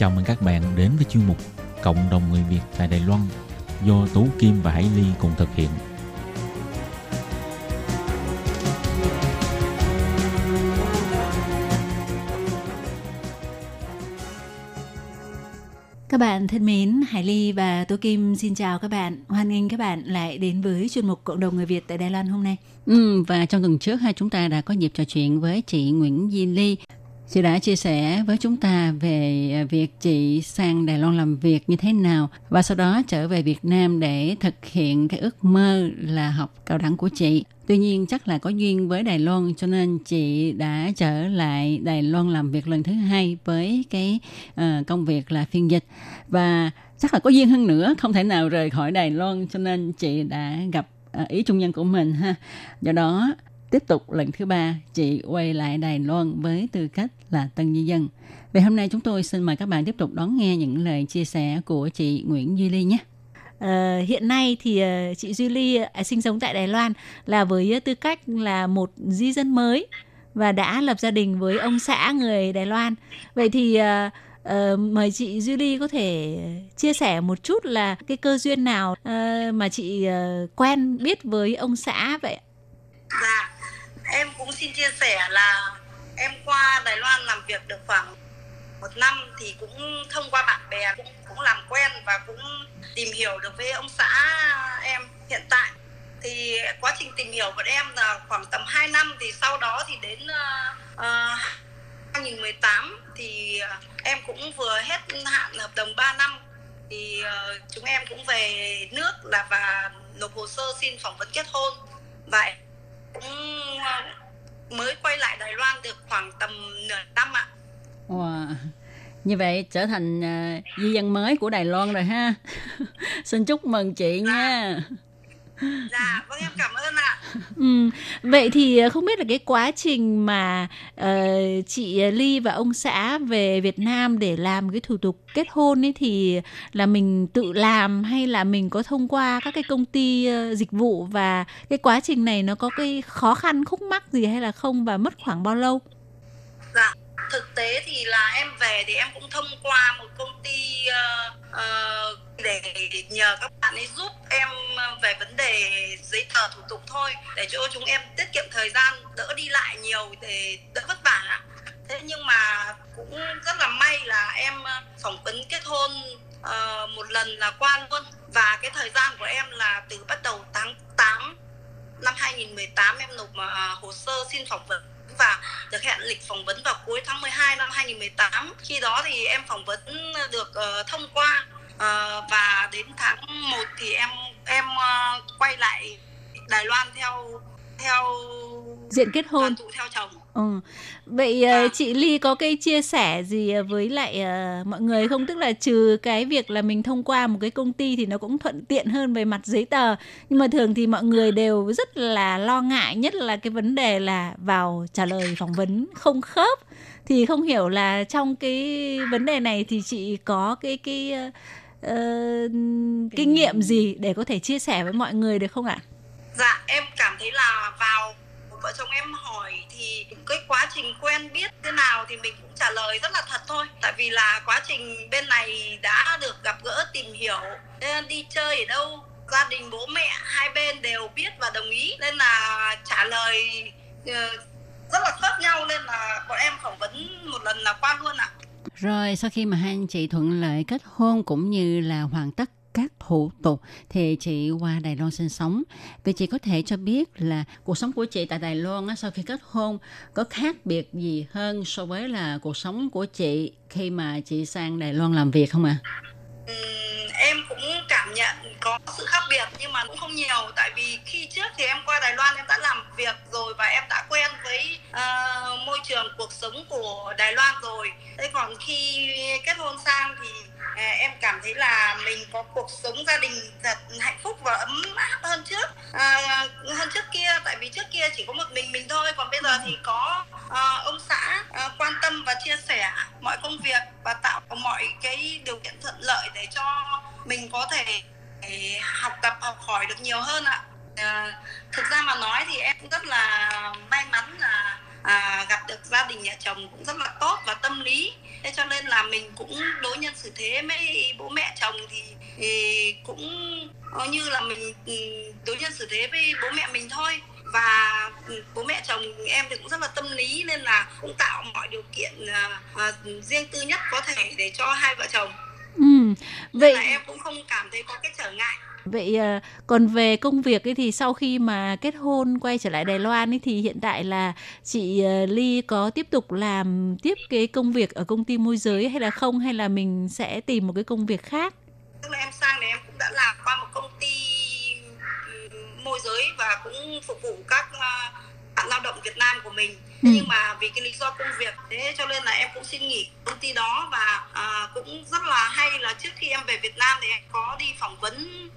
Chào mừng các bạn đến với chuyên mục Cộng đồng người Việt tại Đài Loan do Tú Kim và Hải Ly cùng thực hiện. Các bạn thân mến, Hải Ly và Tô Kim xin chào các bạn. Hoan nghênh các bạn lại đến với chuyên mục Cộng đồng người Việt tại Đài Loan hôm nay. Ừ, và trong tuần trước hai chúng ta đã có dịp trò chuyện với chị Nguyễn Di Ly. Chị đã chia sẻ với chúng ta về à, việc chị sang Đài Loan làm việc như thế nào và sau đó trở về Việt Nam để thực hiện cái ước mơ là học cao đẳng của chị. Tuy nhiên chắc là có duyên với Đài Loan cho nên chị đã trở lại Đài Loan làm việc lần thứ hai với cái uh, công việc là phiên dịch và chắc là có duyên hơn nữa không thể nào rời khỏi Đài Loan cho nên chị đã gặp ờ, ý trung nhân của mình ha. Do đó tiếp tục lần thứ ba chị quay lại Đài Loan với tư cách là tân di dân. Vậy hôm nay chúng tôi xin mời các bạn tiếp tục đón nghe những lời chia sẻ của chị Nguyễn Duy Ly nhé. Uh, hiện nay thì uh, chị Duy Ly uh, sinh sống tại Đài Loan là với tư cách là một di dân mới và đã lập gia đình với ông xã người Đài Loan. Vậy thì uh, uh, mời chị Duy Ly có thể chia sẻ một chút là cái cơ duyên nào uh, mà chị uh, quen biết với ông xã vậy? Dạ, em cũng xin chia sẻ là em qua Đài Loan làm việc được khoảng một năm thì cũng thông qua bạn bè cũng cũng làm quen và cũng tìm hiểu được với ông xã em hiện tại. Thì quá trình tìm hiểu của em là khoảng tầm 2 năm thì sau đó thì đến ờ, ờ, uh, 2018 thì em cũng vừa hết hạn hợp đồng 3 năm. Thì uh, chúng em cũng về nước là và nộp hồ sơ xin phỏng vấn kết hôn. Và mới quay lại Đài Loan được khoảng tầm nửa năm ạ. Wow. Như vậy trở thành uh, di dân mới của Đài Loan rồi ha. [laughs] Xin chúc mừng chị nha. Dạ, vâng em cảm ơn ạ. Ừ, vậy thì không biết là cái quá trình mà uh, chị Ly và ông xã về Việt Nam để làm cái thủ tục kết hôn ấy thì là mình tự làm hay là mình có thông qua các cái công ty uh, dịch vụ và cái quá trình này nó có cái khó khăn khúc mắc gì hay là không và mất khoảng bao lâu? Dạ, thực tế thì là em về thì em cũng thông qua một công ty uh, uh, để nhờ các bạn ấy giúp em về vấn đề giấy tờ thủ tục thôi để cho chúng em tiết kiệm thời gian đỡ đi lại nhiều để đỡ vất vả thế nhưng mà cũng rất là may là em ờ, phỏng vấn kết hôn uh, một lần là qua luôn. Và cái thời gian của em là từ bắt đầu tháng 8 năm 2018 em nộp uh, hồ sơ xin phỏng vấn và được hẹn lịch phỏng vấn vào cuối tháng 12 năm 2018. Khi đó thì em phỏng vấn được uh, thông qua uh, và đến tháng 1 thì em em uh, quay lại Đài Loan theo theo diện kết hôn tụ theo chồng. Ừ. Vậy à. chị Ly có cái chia sẻ gì với lại uh, mọi người không? Tức là trừ cái việc là mình thông qua một cái công ty thì nó cũng thuận tiện hơn về mặt giấy tờ. Nhưng mà thường thì mọi người đều rất là lo ngại nhất là cái vấn đề là vào trả lời phỏng vấn không khớp. Thì không hiểu là trong cái vấn đề này thì chị có cái cái uh, kinh nghiệm gì để có thể chia sẻ với mọi người được không ạ? Dạ em cảm thấy là vào vợ chồng em hỏi thì cái quá trình quen biết thế nào thì mình cũng trả lời rất là thật thôi. Tại vì là quá trình bên này đã được gặp gỡ, tìm hiểu nên đi chơi ở đâu, gia đình, bố mẹ, hai bên đều biết và đồng ý. Nên là trả lời ờ, rất là khớp nhau nên là bọn em phỏng vấn một lần là qua luôn ạ. Rồi sau khi mà hai anh chị thuận lợi kết hôn cũng như là hoàn tất các thủ tục thì chị qua Đài Loan sinh sống. Vậy chị có thể cho biết là cuộc sống của chị tại Đài Loan á, sau khi kết hôn có khác biệt gì hơn so với là cuộc sống của chị khi mà chị sang Đài Loan làm việc không ạ? À? em cũng cảm nhận có sự khác biệt nhưng mà cũng không nhiều tại vì khi trước thì em qua Đài Loan em đã làm việc rồi và em đã quen với uh, môi trường cuộc sống của Đài Loan rồi thế còn khi kết hôn sang thì em cảm thấy là mình có cuộc sống gia đình thật hạnh phúc và ấm áp hơn trước. À, hơn trước kia tại vì trước kia chỉ có một mình mình thôi. Còn bây giờ thì có à, ông xã à, quan tâm và chia sẻ mọi công việc và tạo mọi cái điều kiện thuận lợi để cho mình có thể học tập học hỏi được nhiều hơn ạ. À, thực ra mà nói thì em cũng rất là may mắn là à, gặp được gia đình nhà chồng cũng rất là tốt và tâm lý thế cho nên là mình cũng đối nhân xử thế với bố mẹ chồng thì, thì cũng như là mình ừ, đối nhân xử thế với bố mẹ mình thôi và ừ, bố mẹ chồng em thì cũng rất là tâm lý nên là cũng tạo mọi điều kiện uh, riêng tư nhất có thể để cho hai vợ chồng Ừ, vậy là em cũng không cảm thấy có cái trở ngại. Vậy à, còn về công việc ấy thì sau khi mà kết hôn quay trở lại Đài Loan ấy thì hiện tại là chị à, Ly có tiếp tục làm tiếp cái công việc ở công ty môi giới hay là không hay là mình sẽ tìm một cái công việc khác? Tức là em sang thì em cũng đã làm qua một công ty môi giới và cũng phục vụ các à, bạn lao động Việt Nam của mình ừ. nhưng mà vì cái lý do công việc thế cho nên là em cũng xin nghỉ công ty đó và à, cũng rất là hay là trước khi em về Việt Nam thì em có đi phỏng vấn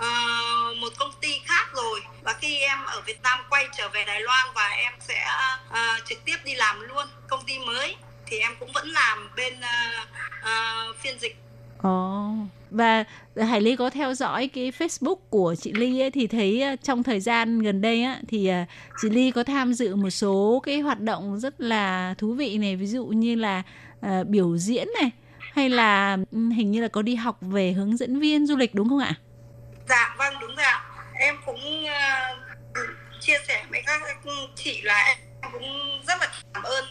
uh, một công ty khác rồi và khi em ở Việt Nam quay trở về Đài Loan và em sẽ uh, trực tiếp đi làm luôn công ty mới thì em cũng vẫn làm bên uh, uh, phiên dịch. Ồ. Oh và Hải Ly có theo dõi cái Facebook của chị Ly ấy, thì thấy trong thời gian gần đây á, thì chị Ly có tham dự một số cái hoạt động rất là thú vị này ví dụ như là uh, biểu diễn này hay là ừ, hình như là có đi học về hướng dẫn viên du lịch đúng không ạ? Dạ vâng đúng rồi ạ. Em cũng uh, chia sẻ với các chị là em cũng rất là cảm ơn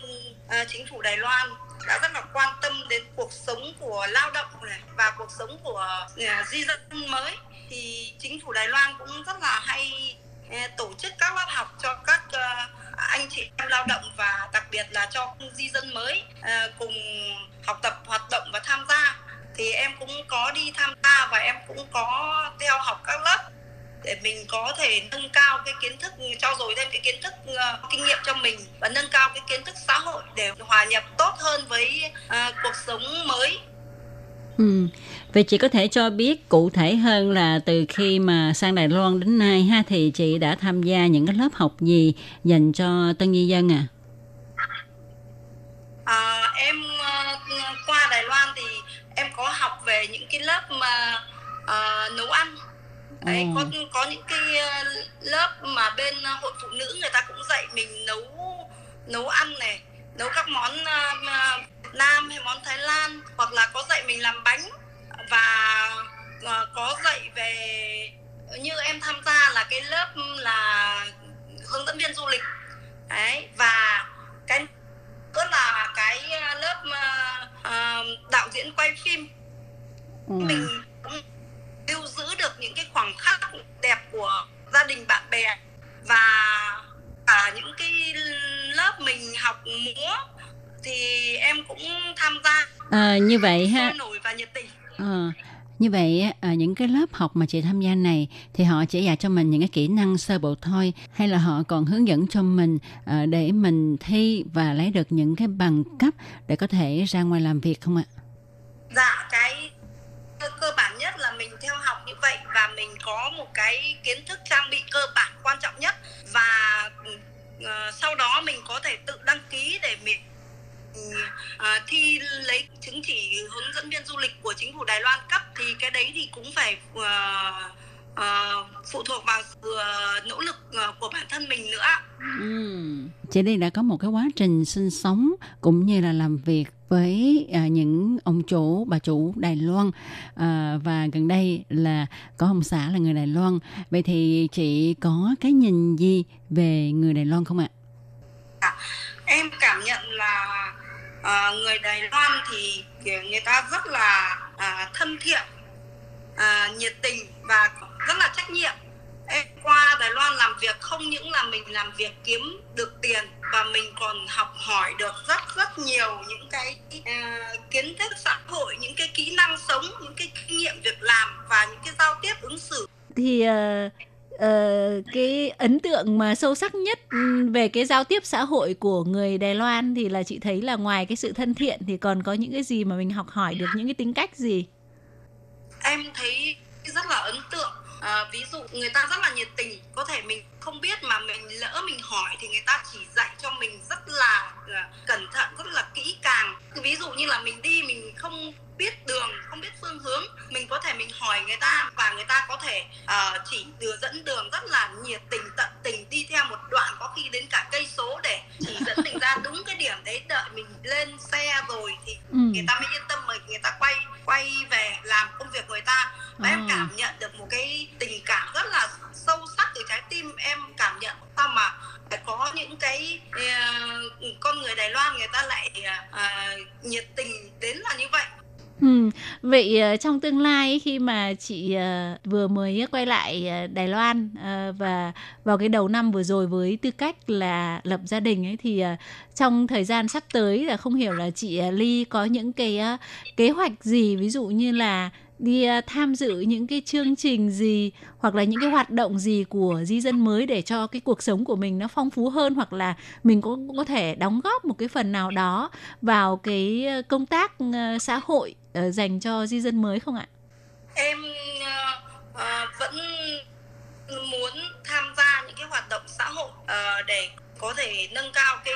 uh, chính phủ Đài Loan đã rất là quan tâm đến cuộc sống của lao động này và cuộc sống của uh, di dân mới thì chính phủ Đài Loan cũng rất là hay uh, tổ chức các lớp học cho các uh, anh chị em lao động và đặc biệt là cho di dân mới uh, cùng học tập hoạt động và tham gia thì em cũng có đi tham gia và em cũng có theo học các lớp để mình có thể nâng cao cái kiến thức trao dồi thêm cái kiến thức uh, kinh nghiệm cho mình và nâng cao cái kiến thức xã hội để hòa nhập tốt hơn với uh, cuộc sống mới Ừ. Vậy chị có thể cho biết cụ thể hơn là từ khi mà sang Đài Loan đến nay ha thì chị đã tham gia những cái lớp học gì dành cho tân di dân à? à em có học về những cái lớp mà uh, nấu ăn. Đấy ừ. có có những cái ờ, lớp mà bên hội phụ nữ người ta cũng dạy mình nấu nấu ăn này nấu các món uh, Nam hay món Thái Lan hoặc là có dạy mình làm bánh. Và uh, có dạy về như em tham gia là cái lớp là hướng dẫn viên du lịch. Đấy và cái nữa là cái lớp uh, đạo diễn quay phim. Ừ. mình cũng lưu giữ được những cái khoảng khắc đẹp của gia đình bạn bè và cả những cái lớp mình học múa thì em cũng tham gia. À, như vậy ha. Nổi và nhiệt tình. À, như vậy ở à, những cái lớp học mà chị tham gia này thì họ chỉ dạy cho mình những cái kỹ năng sơ bộ thôi hay là họ còn hướng dẫn cho mình à, để mình thi và lấy được những cái bằng cấp để có thể ra ngoài làm việc không ạ? Dạ cái cơ bản nhất là mình theo học như vậy và mình có một cái kiến thức trang bị cơ bản quan trọng nhất và uh, sau đó mình có thể tự đăng ký để mình uh, thi lấy chứng chỉ hướng dẫn viên du lịch của chính phủ Đài Loan cấp thì cái đấy thì cũng phải uh, uh, phụ thuộc vào sự uh, nỗ lực uh, của bản thân mình nữa. Ừ. Chị đây đã có một cái quá trình sinh sống cũng như là làm việc với à, những ông chủ bà chủ Đài Loan à, và gần đây là có ông xã là người Đài Loan vậy thì chị có cái nhìn gì về người Đài Loan không ạ? À, em cảm nhận là à, người Đài Loan thì người ta rất là à, thân thiện à, nhiệt tình và rất là trách nhiệm. Em qua Đài Loan làm việc không những là mình làm việc kiếm được tiền và mình còn học hỏi được rất rất nhiều những cái uh, kiến thức xã hội những cái kỹ năng sống những cái kinh nghiệm việc làm và những cái giao tiếp ứng xử. Thì uh, uh, cái ấn tượng mà sâu sắc nhất ừ, về cái giao tiếp xã hội của người Đài Loan thì là chị thấy là ngoài cái sự thân thiện thì còn có những cái gì mà mình học hỏi được những cái tính cách gì? Em thấy rất là ấn tượng. À, ví dụ người ta rất là nhiệt tình có thể mình không biết mà mình lỡ mình hỏi thì người ta chỉ dạy cho mình rất là uh, cẩn thận rất là kỹ càng ví dụ như là mình đi mình không biết đường không biết phương hướng mình có thể mình hỏi người ta và người ta có thể uh, chỉ đưa dẫn đường rất là nhiệt tình tận tình đi theo một đoạn có khi đến cả cây số để chỉ dẫn mình ra đúng cái điểm đấy đợi mình lên xe rồi thì ừ. người ta mới yên tâm mình người ta quay quay về làm công việc người ta và ừ. em cảm nhận được một cái tình cảm rất là sâu sắc từ trái tim em em cảm nhận sao mà có những cái uh, con người Đài Loan người ta lại uh, nhiệt tình đến là như vậy? Ừ, vậy trong tương lai khi mà chị vừa mới quay lại Đài Loan và vào cái đầu năm vừa rồi với tư cách là lập gia đình ấy thì trong thời gian sắp tới là không hiểu là chị Ly có những cái kế hoạch gì? Ví dụ như là đi à, tham dự những cái chương trình gì hoặc là những cái hoạt động gì của di dân mới để cho cái cuộc sống của mình nó phong phú hơn hoặc là mình cũng có thể đóng góp một cái phần nào đó vào cái à, công tác à, xã hội ờ, dành cho di dân mới không ạ? Em uh, vẫn muốn tham gia những cái hoạt động xã hội uh, để có thể nâng cao cái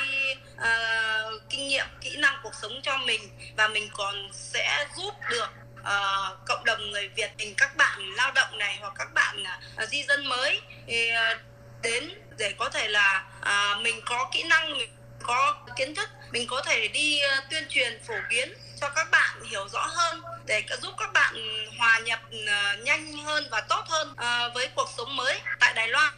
uh, kinh nghiệm kỹ năng cuộc sống cho mình và mình còn sẽ giúp được uh, cộng đồng người Việt mình các bạn lao động này hoặc các bạn uh, di dân mới thì, uh, đến để có thể là uh, mình có kỹ năng mình có kiến thức mình có thể đi uh, tuyên truyền phổ biến cho các bạn hiểu rõ hơn để giúp các bạn hòa nhập uh, nhanh hơn và tốt hơn uh, với cuộc sống mới tại Đài Loan.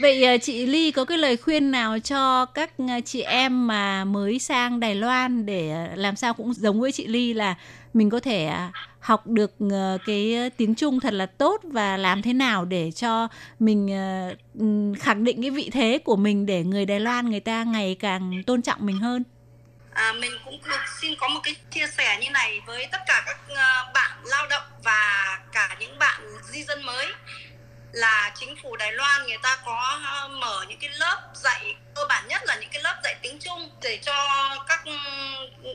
Vậy chị Ly có cái lời khuyên nào cho các chị em mà mới sang Đài Loan để làm sao cũng giống với chị Ly là mình có thể à, học được ờ, cái ờ, tiếng Trung thật là tốt và làm thế nào để cho mình ờ, khẳng định cái vị thế của mình để người Đài Loan người ta ngày càng tôn trọng mình hơn. À, mình cũng xin có một cái chia sẻ như này với tất cả các bạn lao động và cả những bạn di dân mới là chính phủ Đài Loan người ta có ờ, mở những cái lớp dạy cơ bản nhất là những cái lớp dạy tiếng Trung để cho các ừ,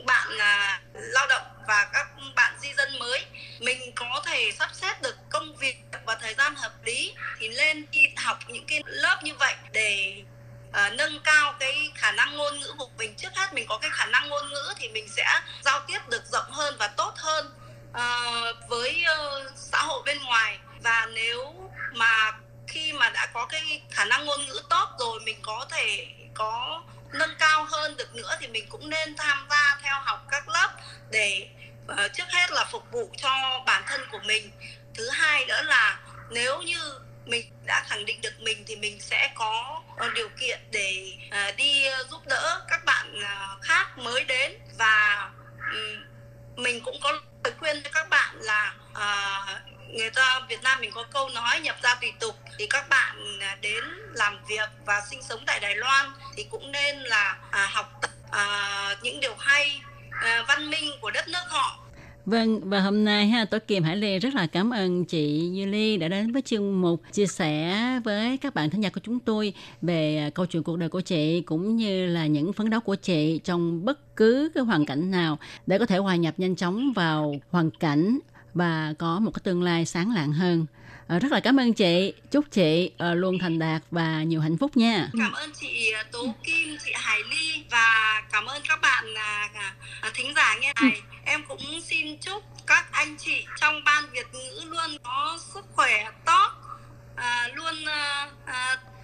bạn là lao động và các bạn di dân mới mình có thể sắp xếp được công việc và thời gian hợp lý thì lên đi học những cái lớp như vậy để uh, nâng cao cái khả năng ngôn ngữ của mình. Trước hết mình có cái khả năng ngôn ngữ thì mình sẽ giao tiếp được rộng hơn và tốt hơn uh, với uh, xã hội bên ngoài và nếu mà khi mà đã có cái khả năng ngôn ngữ tốt rồi mình có thể có nâng cao hơn được nữa thì mình cũng nên tham gia theo học các lớp để uh, trước hết là phục vụ cho bản thân của mình. Thứ hai nữa là nếu như mình đã khẳng định được mình thì mình sẽ có ờ, điều kiện để uh, đi giúp đỡ các bạn uh, khác mới đến. Và um, mình cũng có lời khuyên cho các bạn là uh, người ta Việt Nam mình có câu nói nhập gia tùy tục thì các bạn à, đến làm việc và sinh sống tại Đài Loan thì cũng nên là à, học tập à, những điều hay à, văn minh của đất nước họ. Vâng, và hôm nay ha, tôi Kim Hải Lê rất là cảm ơn chị Như Ly đã đến với chương mục chia sẻ với các bạn thính giả của chúng tôi về à, câu chuyện cuộc đời của chị cũng như là những phấn đấu của chị trong bất cứ cái hoàn cảnh nào để có thể hòa nhập nhanh chóng vào hoàn cảnh và có một cái tương lai sáng lạng hơn. À, rất là cảm ơn chị, chúc chị ờ, luôn thành đạt và nhiều hạnh phúc nha. Cảm ơn chị ờ, Tố Kim, chị Hải Ly và cảm ơn các bạn à, à, à, thính giả nghe này. Em cũng xin chúc các anh chị trong ban Việt ngữ luôn có sức khỏe tốt, luôn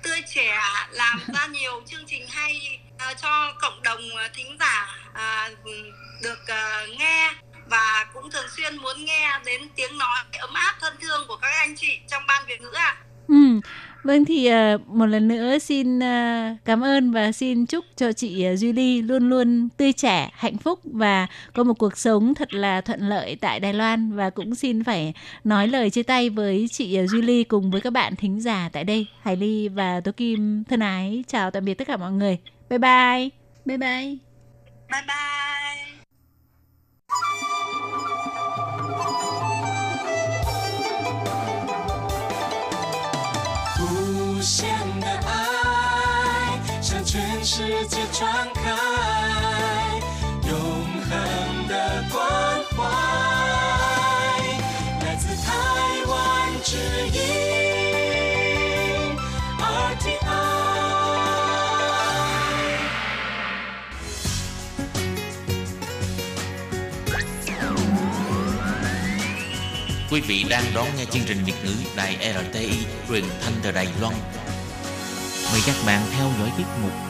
tươi trẻ, làm ra nhiều chương trình hay cho cộng đồng thính giả được nghe và cũng thường xuyên muốn nghe đến tiếng nói ấm áp thân thương của các anh chị trong ban Việt ngữ ạ. À. Ừ. Vâng thì uh, một lần nữa xin uh, cảm ơn và xin chúc cho chị uh, Duy Ly luôn luôn tươi trẻ, hạnh phúc và có một cuộc sống thật là thuận lợi tại Đài Loan và cũng xin phải nói lời chia tay với chị uh, Duy Ly cùng với các bạn thính giả tại đây. Hải Ly và Tố Kim thân ái chào tạm biệt tất cả mọi người. Bye bye. Bye bye. Bye bye. trang Quý vị đang đón nghe chương trình Việt ngữ Đài RTI truyền thanh từ Đài Loan. Mời các bạn theo dõi tiết mục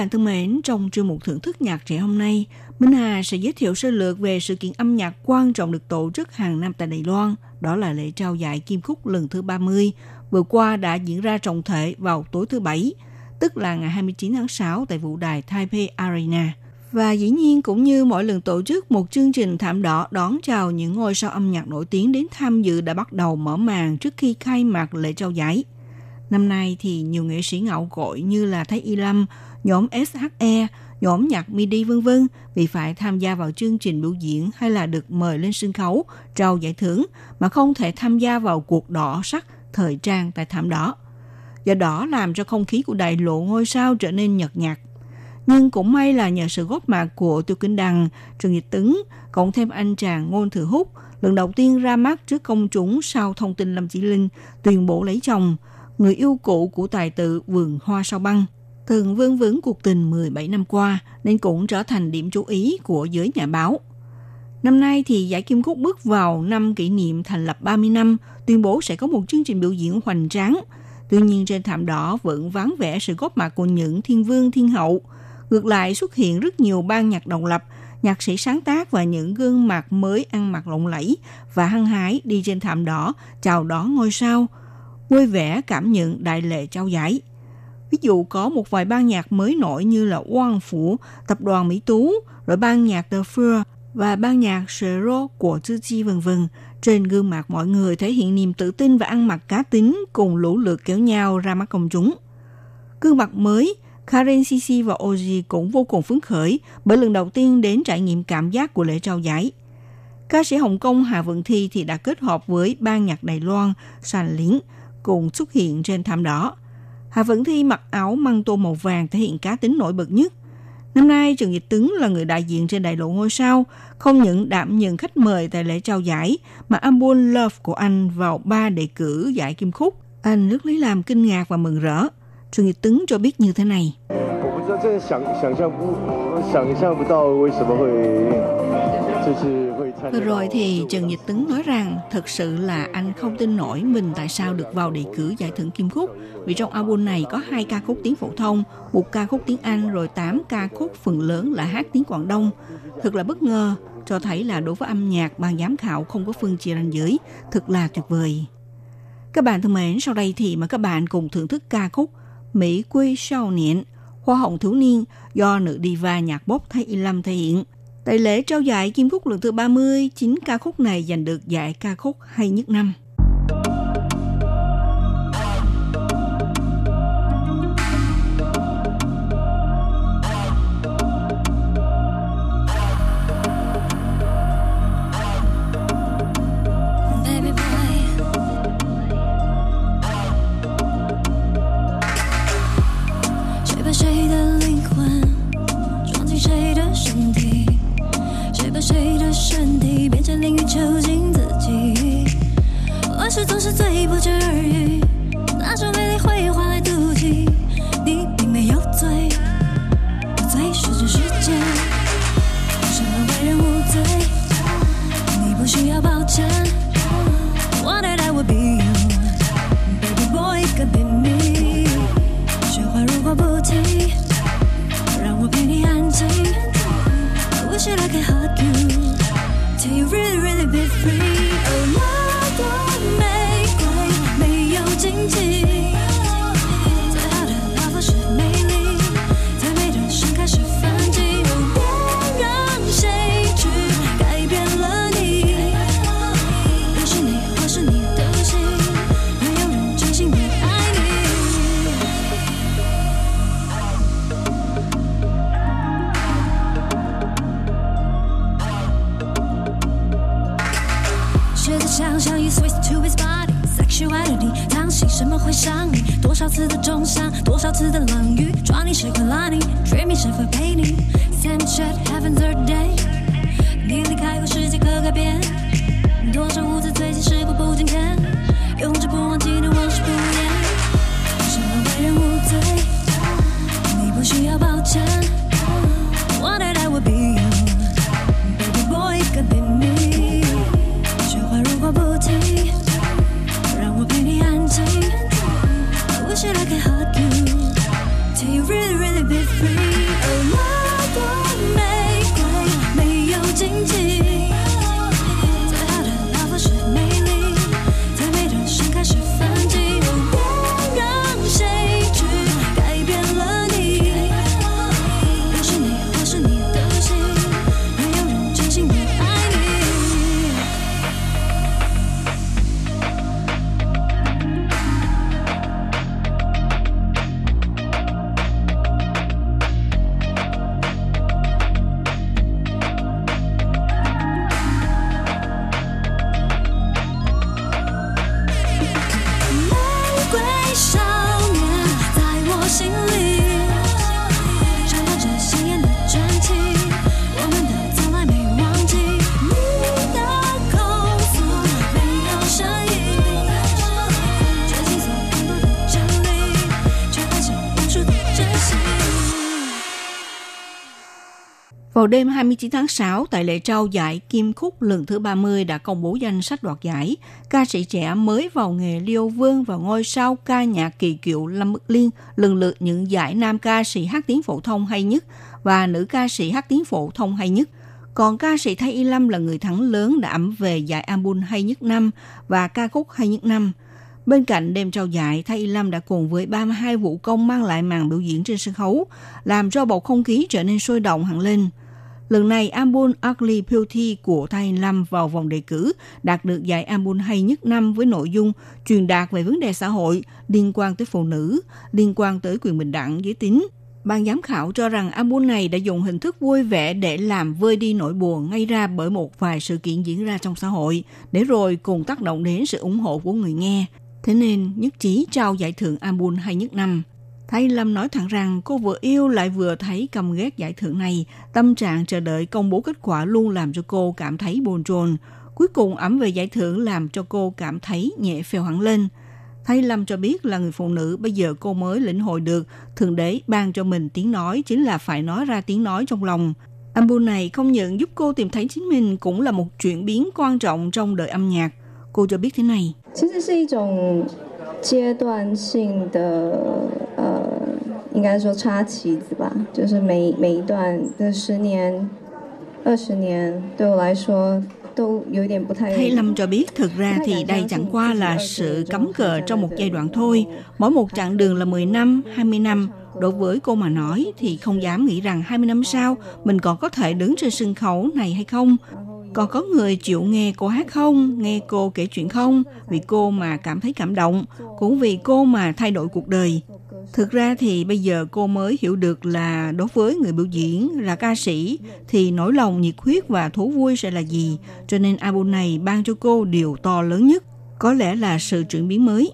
Bạn thân mến, trong chương mục thưởng thức nhạc trẻ hôm nay, Minh Hà sẽ giới thiệu sơ lược về sự kiện âm nhạc quan trọng được tổ chức hàng năm tại Đài Loan, đó là lễ trao giải Kim Khúc lần thứ 30, vừa qua đã diễn ra trọng thể vào tối thứ Bảy, tức là ngày 29 tháng 6 tại vũ đài Taipei Arena. Và dĩ nhiên cũng như mỗi lần tổ chức một chương trình thảm đỏ đón chào những ngôi sao âm nhạc nổi tiếng đến tham dự đã bắt đầu mở màn trước khi khai mạc lễ trao giải. Năm nay thì nhiều nghệ sĩ ngạo cội như là Thái Y Lâm, nhóm SHE, nhóm nhạc MIDI vân vân vì phải tham gia vào chương trình biểu diễn hay là được mời lên sân khấu trao giải thưởng mà không thể tham gia vào cuộc đỏ sắc thời trang tại thảm đỏ. Do đó làm cho không khí của đại lộ ngôi sao trở nên nhợt nhạt. Nhưng cũng may là nhờ sự góp mặt của Tiêu Kính Đằng, Trần Dịch Tứng, cộng thêm anh chàng Ngôn Thừa Húc, lần đầu tiên ra mắt trước công chúng sau thông tin Lâm Chỉ Linh tuyên bố lấy chồng, người yêu cũ của tài tử Vườn Hoa Sao Băng từng vương vấn cuộc tình 17 năm qua nên cũng trở thành điểm chú ý của giới nhà báo. Năm nay thì giải Kim Cúc bước vào năm kỷ niệm thành lập 30 năm, tuyên bố sẽ có một chương trình biểu diễn hoành tráng. Tuy nhiên trên thảm đỏ vẫn vắng vẻ sự góp mặt của những thiên vương thiên hậu. Ngược lại xuất hiện rất nhiều ban nhạc độc lập, nhạc sĩ sáng tác và những gương mặt mới ăn mặc lộng lẫy và hăng hái đi trên thảm đỏ chào đón ngôi sao, vui vẻ cảm nhận đại lễ trao giải. Ví dụ có một vài ban nhạc mới nổi như là Quang Phủ, Tập đoàn Mỹ Tú, rồi ban nhạc The Fur và ban nhạc Sero của Tư Chi vân vân. Trên gương mặt mọi người thể hiện niềm tự tin và ăn mặc cá tính cùng lũ lượt kéo nhau ra mắt công chúng. Gương mặt mới, Karen CC và Oji cũng vô cùng phấn khởi bởi lần đầu tiên đến trải nghiệm cảm giác của lễ trao giải. Ca sĩ Hồng Kông Hà Vận Thi thì đã kết hợp với ban nhạc Đài Loan, Sàn Liễn cùng xuất hiện trên thảm đỏ. Hà Vĩnh Thi mặc áo măng tô màu vàng thể hiện cá tính nổi bật nhất. Năm nay, Trần Dịch Tứng là người đại diện trên đại lộ ngôi sao, không những đảm nhận khách mời tại lễ trao giải, mà album Love của anh vào ba đề cử giải Kim Khúc. Anh rất lấy làm kinh ngạc và mừng rỡ. Trần Dịch Tứng cho biết như thế này. Tôi không biết, Vừa rồi thì Trần Nhật Tấn nói rằng thật sự là anh không tin nổi mình tại sao được vào đề cử giải thưởng Kim Khúc vì trong album này có hai ca khúc tiếng phổ thông, một ca khúc tiếng Anh rồi 8 ca khúc phần lớn là hát tiếng Quảng Đông. Thật là bất ngờ, cho thấy là đối với âm nhạc ban giám khảo không có phương chia ranh giới, thật là tuyệt vời. Các bạn thân mến, sau đây thì mời các bạn cùng thưởng thức ca khúc Mỹ quê sao niệm, Hoa hồng thiếu niên do nữ diva nhạc bốc Thái Y Lâm thể hiện. Tại lễ trao giải Kim Khúc lần thứ 30, chính ca khúc này giành được giải ca khúc hay nhất năm. 想象 you switch to his body sexuality，当心什么会伤你？多少次的重伤，多少次的冷遇，抓你是会拉你 Dreaming 是会陪你。Sam chat heaven third day，你离开后世界可改变，多少无知最近时过不今天，永志不忘记的往事不言。什么为人无罪，你不需要抱歉。Wanted I would be really really be free。Đêm 29 tháng 6, tại lễ trao giải Kim Khúc lần thứ 30 đã công bố danh sách đoạt giải. Ca sĩ trẻ mới vào nghề Liêu Vương và ngôi sao ca nhạc kỳ cựu Lâm Bức Liên lần lượt những giải nam ca sĩ hát tiếng phổ thông hay nhất và nữ ca sĩ hát tiếng phổ thông hay nhất. Còn ca sĩ Thái Y Lâm là người thắng lớn đã ẩm về giải album hay nhất năm và ca khúc hay nhất năm. Bên cạnh đêm trao giải, Thái Y Lâm đã cùng với 32 vũ công mang lại màn biểu diễn trên sân khấu, làm cho bầu không khí trở nên sôi động hẳn lên. Lần này, album Ugly Beauty của Thái Lâm vào vòng đề cử đạt được giải album hay nhất năm với nội dung truyền đạt về vấn đề xã hội liên quan tới phụ nữ, liên quan tới quyền bình đẳng giới tính. Ban giám khảo cho rằng album này đã dùng hình thức vui vẻ để làm vơi đi nỗi buồn ngay ra bởi một vài sự kiện diễn ra trong xã hội, để rồi cùng tác động đến sự ủng hộ của người nghe. Thế nên nhất trí trao giải thưởng album hay nhất năm. Thái Lâm nói thẳng rằng cô vừa yêu lại vừa thấy căm ghét giải thưởng này. Tâm trạng chờ đợi công bố kết quả luôn làm cho cô cảm thấy bồn chồn. Cuối cùng ẩm về giải thưởng làm cho cô cảm thấy nhẹ phèo hẳn lên. Thái Lâm cho biết là người phụ nữ bây giờ cô mới lĩnh hội được Thượng Đế ban cho mình tiếng nói chính là phải nói ra tiếng nói trong lòng. Album này không những giúp cô tìm thấy chính mình, cũng là một chuyển biến quan trọng trong đời âm nhạc. Cô cho biết thế này. 其实是一种阶段性的，呃，应该说插旗子吧，就是每每一段的十年、二十年，对我来说都有点不太。 Thái Lâm cho biết thực ra thì đây chẳng qua là sự cắm cờ trong một giai đoạn thôi. Mỗi một chặng đường là 10 năm, 20 năm. Đối với cô mà nói thì không dám nghĩ rằng 20 năm sau mình còn có thể đứng trên sân khấu này hay không. Còn có người chịu nghe cô hát không, nghe cô kể chuyện không, vì cô mà cảm thấy cảm động, cũng vì cô mà thay đổi cuộc đời. Thực ra thì bây giờ cô mới hiểu được là đối với người biểu diễn, là ca sĩ, thì nỗi lòng nhiệt huyết và thú vui sẽ là gì. Cho nên album này ban cho cô điều to lớn nhất, có lẽ là sự chuyển biến mới.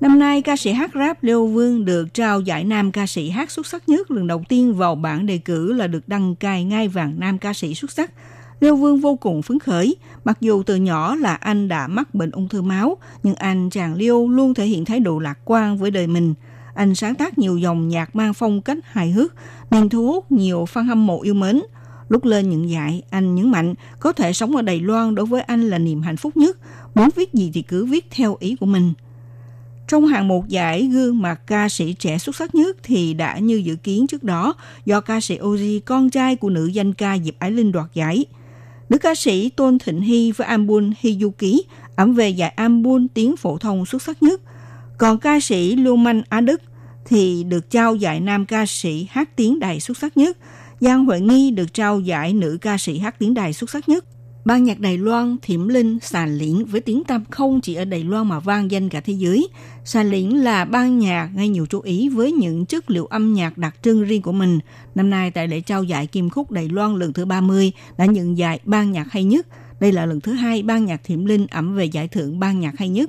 Năm nay, ca sĩ hát rap Leo Vương được trao giải nam ca sĩ hát xuất sắc nhất lần đầu tiên vào bảng đề cử là được đăng cai ngai vàng nam ca sĩ xuất sắc. Liêu Vương vô cùng phấn khởi, mặc dù từ nhỏ là anh đã mắc bệnh ung thư máu, nhưng anh chàng Liêu luôn thể hiện thái độ lạc quan với đời mình. Anh sáng tác nhiều dòng nhạc mang phong cách hài hước, nên thu hút nhiều fan hâm mộ yêu mến. Lúc lên những giải, anh nhấn mạnh có thể sống ở Đài Loan đối với anh là niềm hạnh phúc nhất. Muốn viết gì thì cứ viết theo ý của mình. Trong hạng mục giải gương mặt ca sĩ trẻ xuất sắc nhất thì đã như dự kiến trước đó do ca sĩ Oji, con trai của nữ danh ca Diệp Ái Linh đoạt giải. Nữ ca sĩ Tôn Thịnh Hy với album Hiyuki ẩm về giải album tiếng phổ thông xuất sắc nhất. Còn ca sĩ Lưu Manh Á Đức thì được trao giải nam ca sĩ hát tiếng đài xuất sắc nhất. Giang Huệ Nghi được trao giải nữ ca sĩ hát tiếng đài xuất sắc nhất. Ban nhạc Đài Loan Thiểm Linh Sàn Liễn với tiếng tăm không chỉ ở Đài Loan mà vang danh cả thế giới. Sàn Liễn là ban nhạc gây nhiều chú ý với những chất liệu âm nhạc đặc trưng riêng của mình. Năm nay tại lễ trao giải Kim Khúc Đài Loan lần thứ 30 đã nhận giải ban nhạc hay nhất. Đây là lần thứ hai ban nhạc Thiểm Linh ẩm về giải thưởng ban nhạc hay nhất.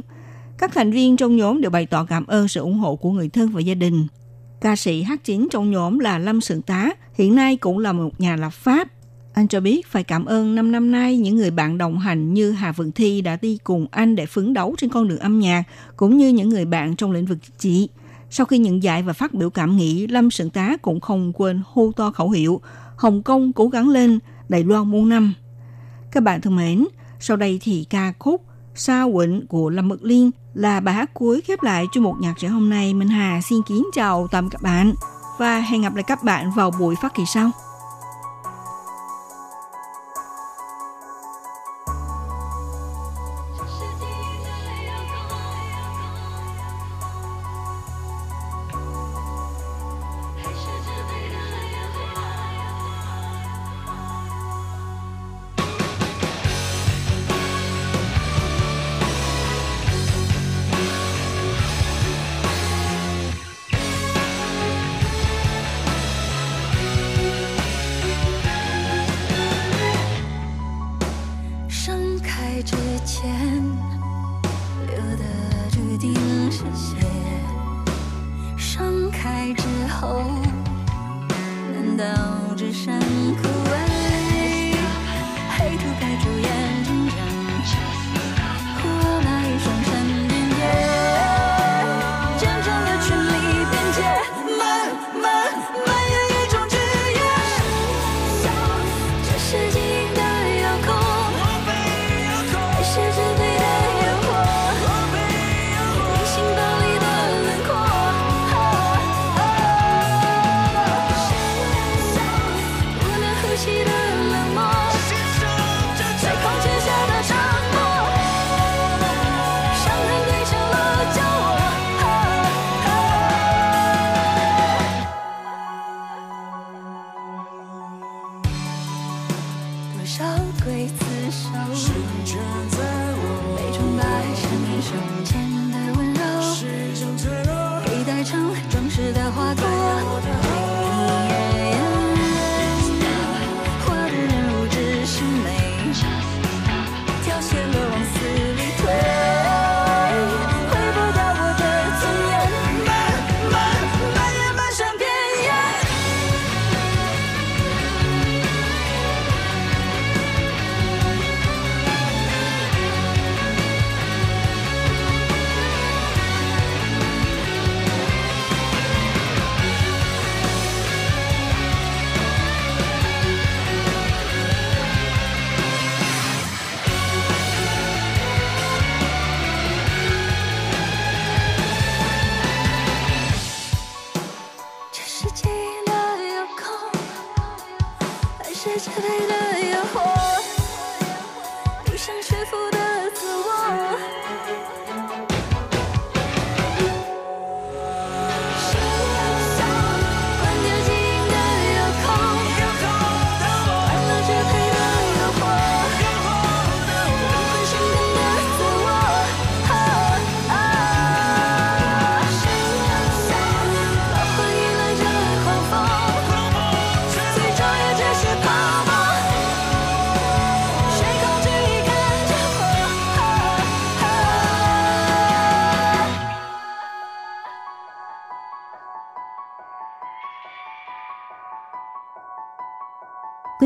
Các thành viên trong nhóm đều bày tỏ cảm ơn sự ủng hộ của người thân và gia đình. Ca sĩ hát chính trong nhóm là Lâm Sượng Tá, hiện nay cũng là một nhà lập pháp anh cho biết phải cảm ơn năm năm nay những người bạn đồng hành như Hà Vượng Thi đã đi cùng anh để phấn đấu trên con đường âm nhạc, cũng như những người bạn trong lĩnh vực chị. Sau khi nhận giải và phát biểu cảm nghĩ, Lâm Sượng Tá cũng không quên hô to khẩu hiệu Hồng Kông cố gắng lên, Đài Loan muôn năm. Các bạn thân mến, sau đây thì ca khúc Sa Quỳnh của Lâm Mực Liên là bài hát cuối khép lại chuyên mục nhạc trẻ hôm nay. Minh Hà xin kính chào tạm các bạn và hẹn gặp lại các bạn vào buổi phát kỳ sau.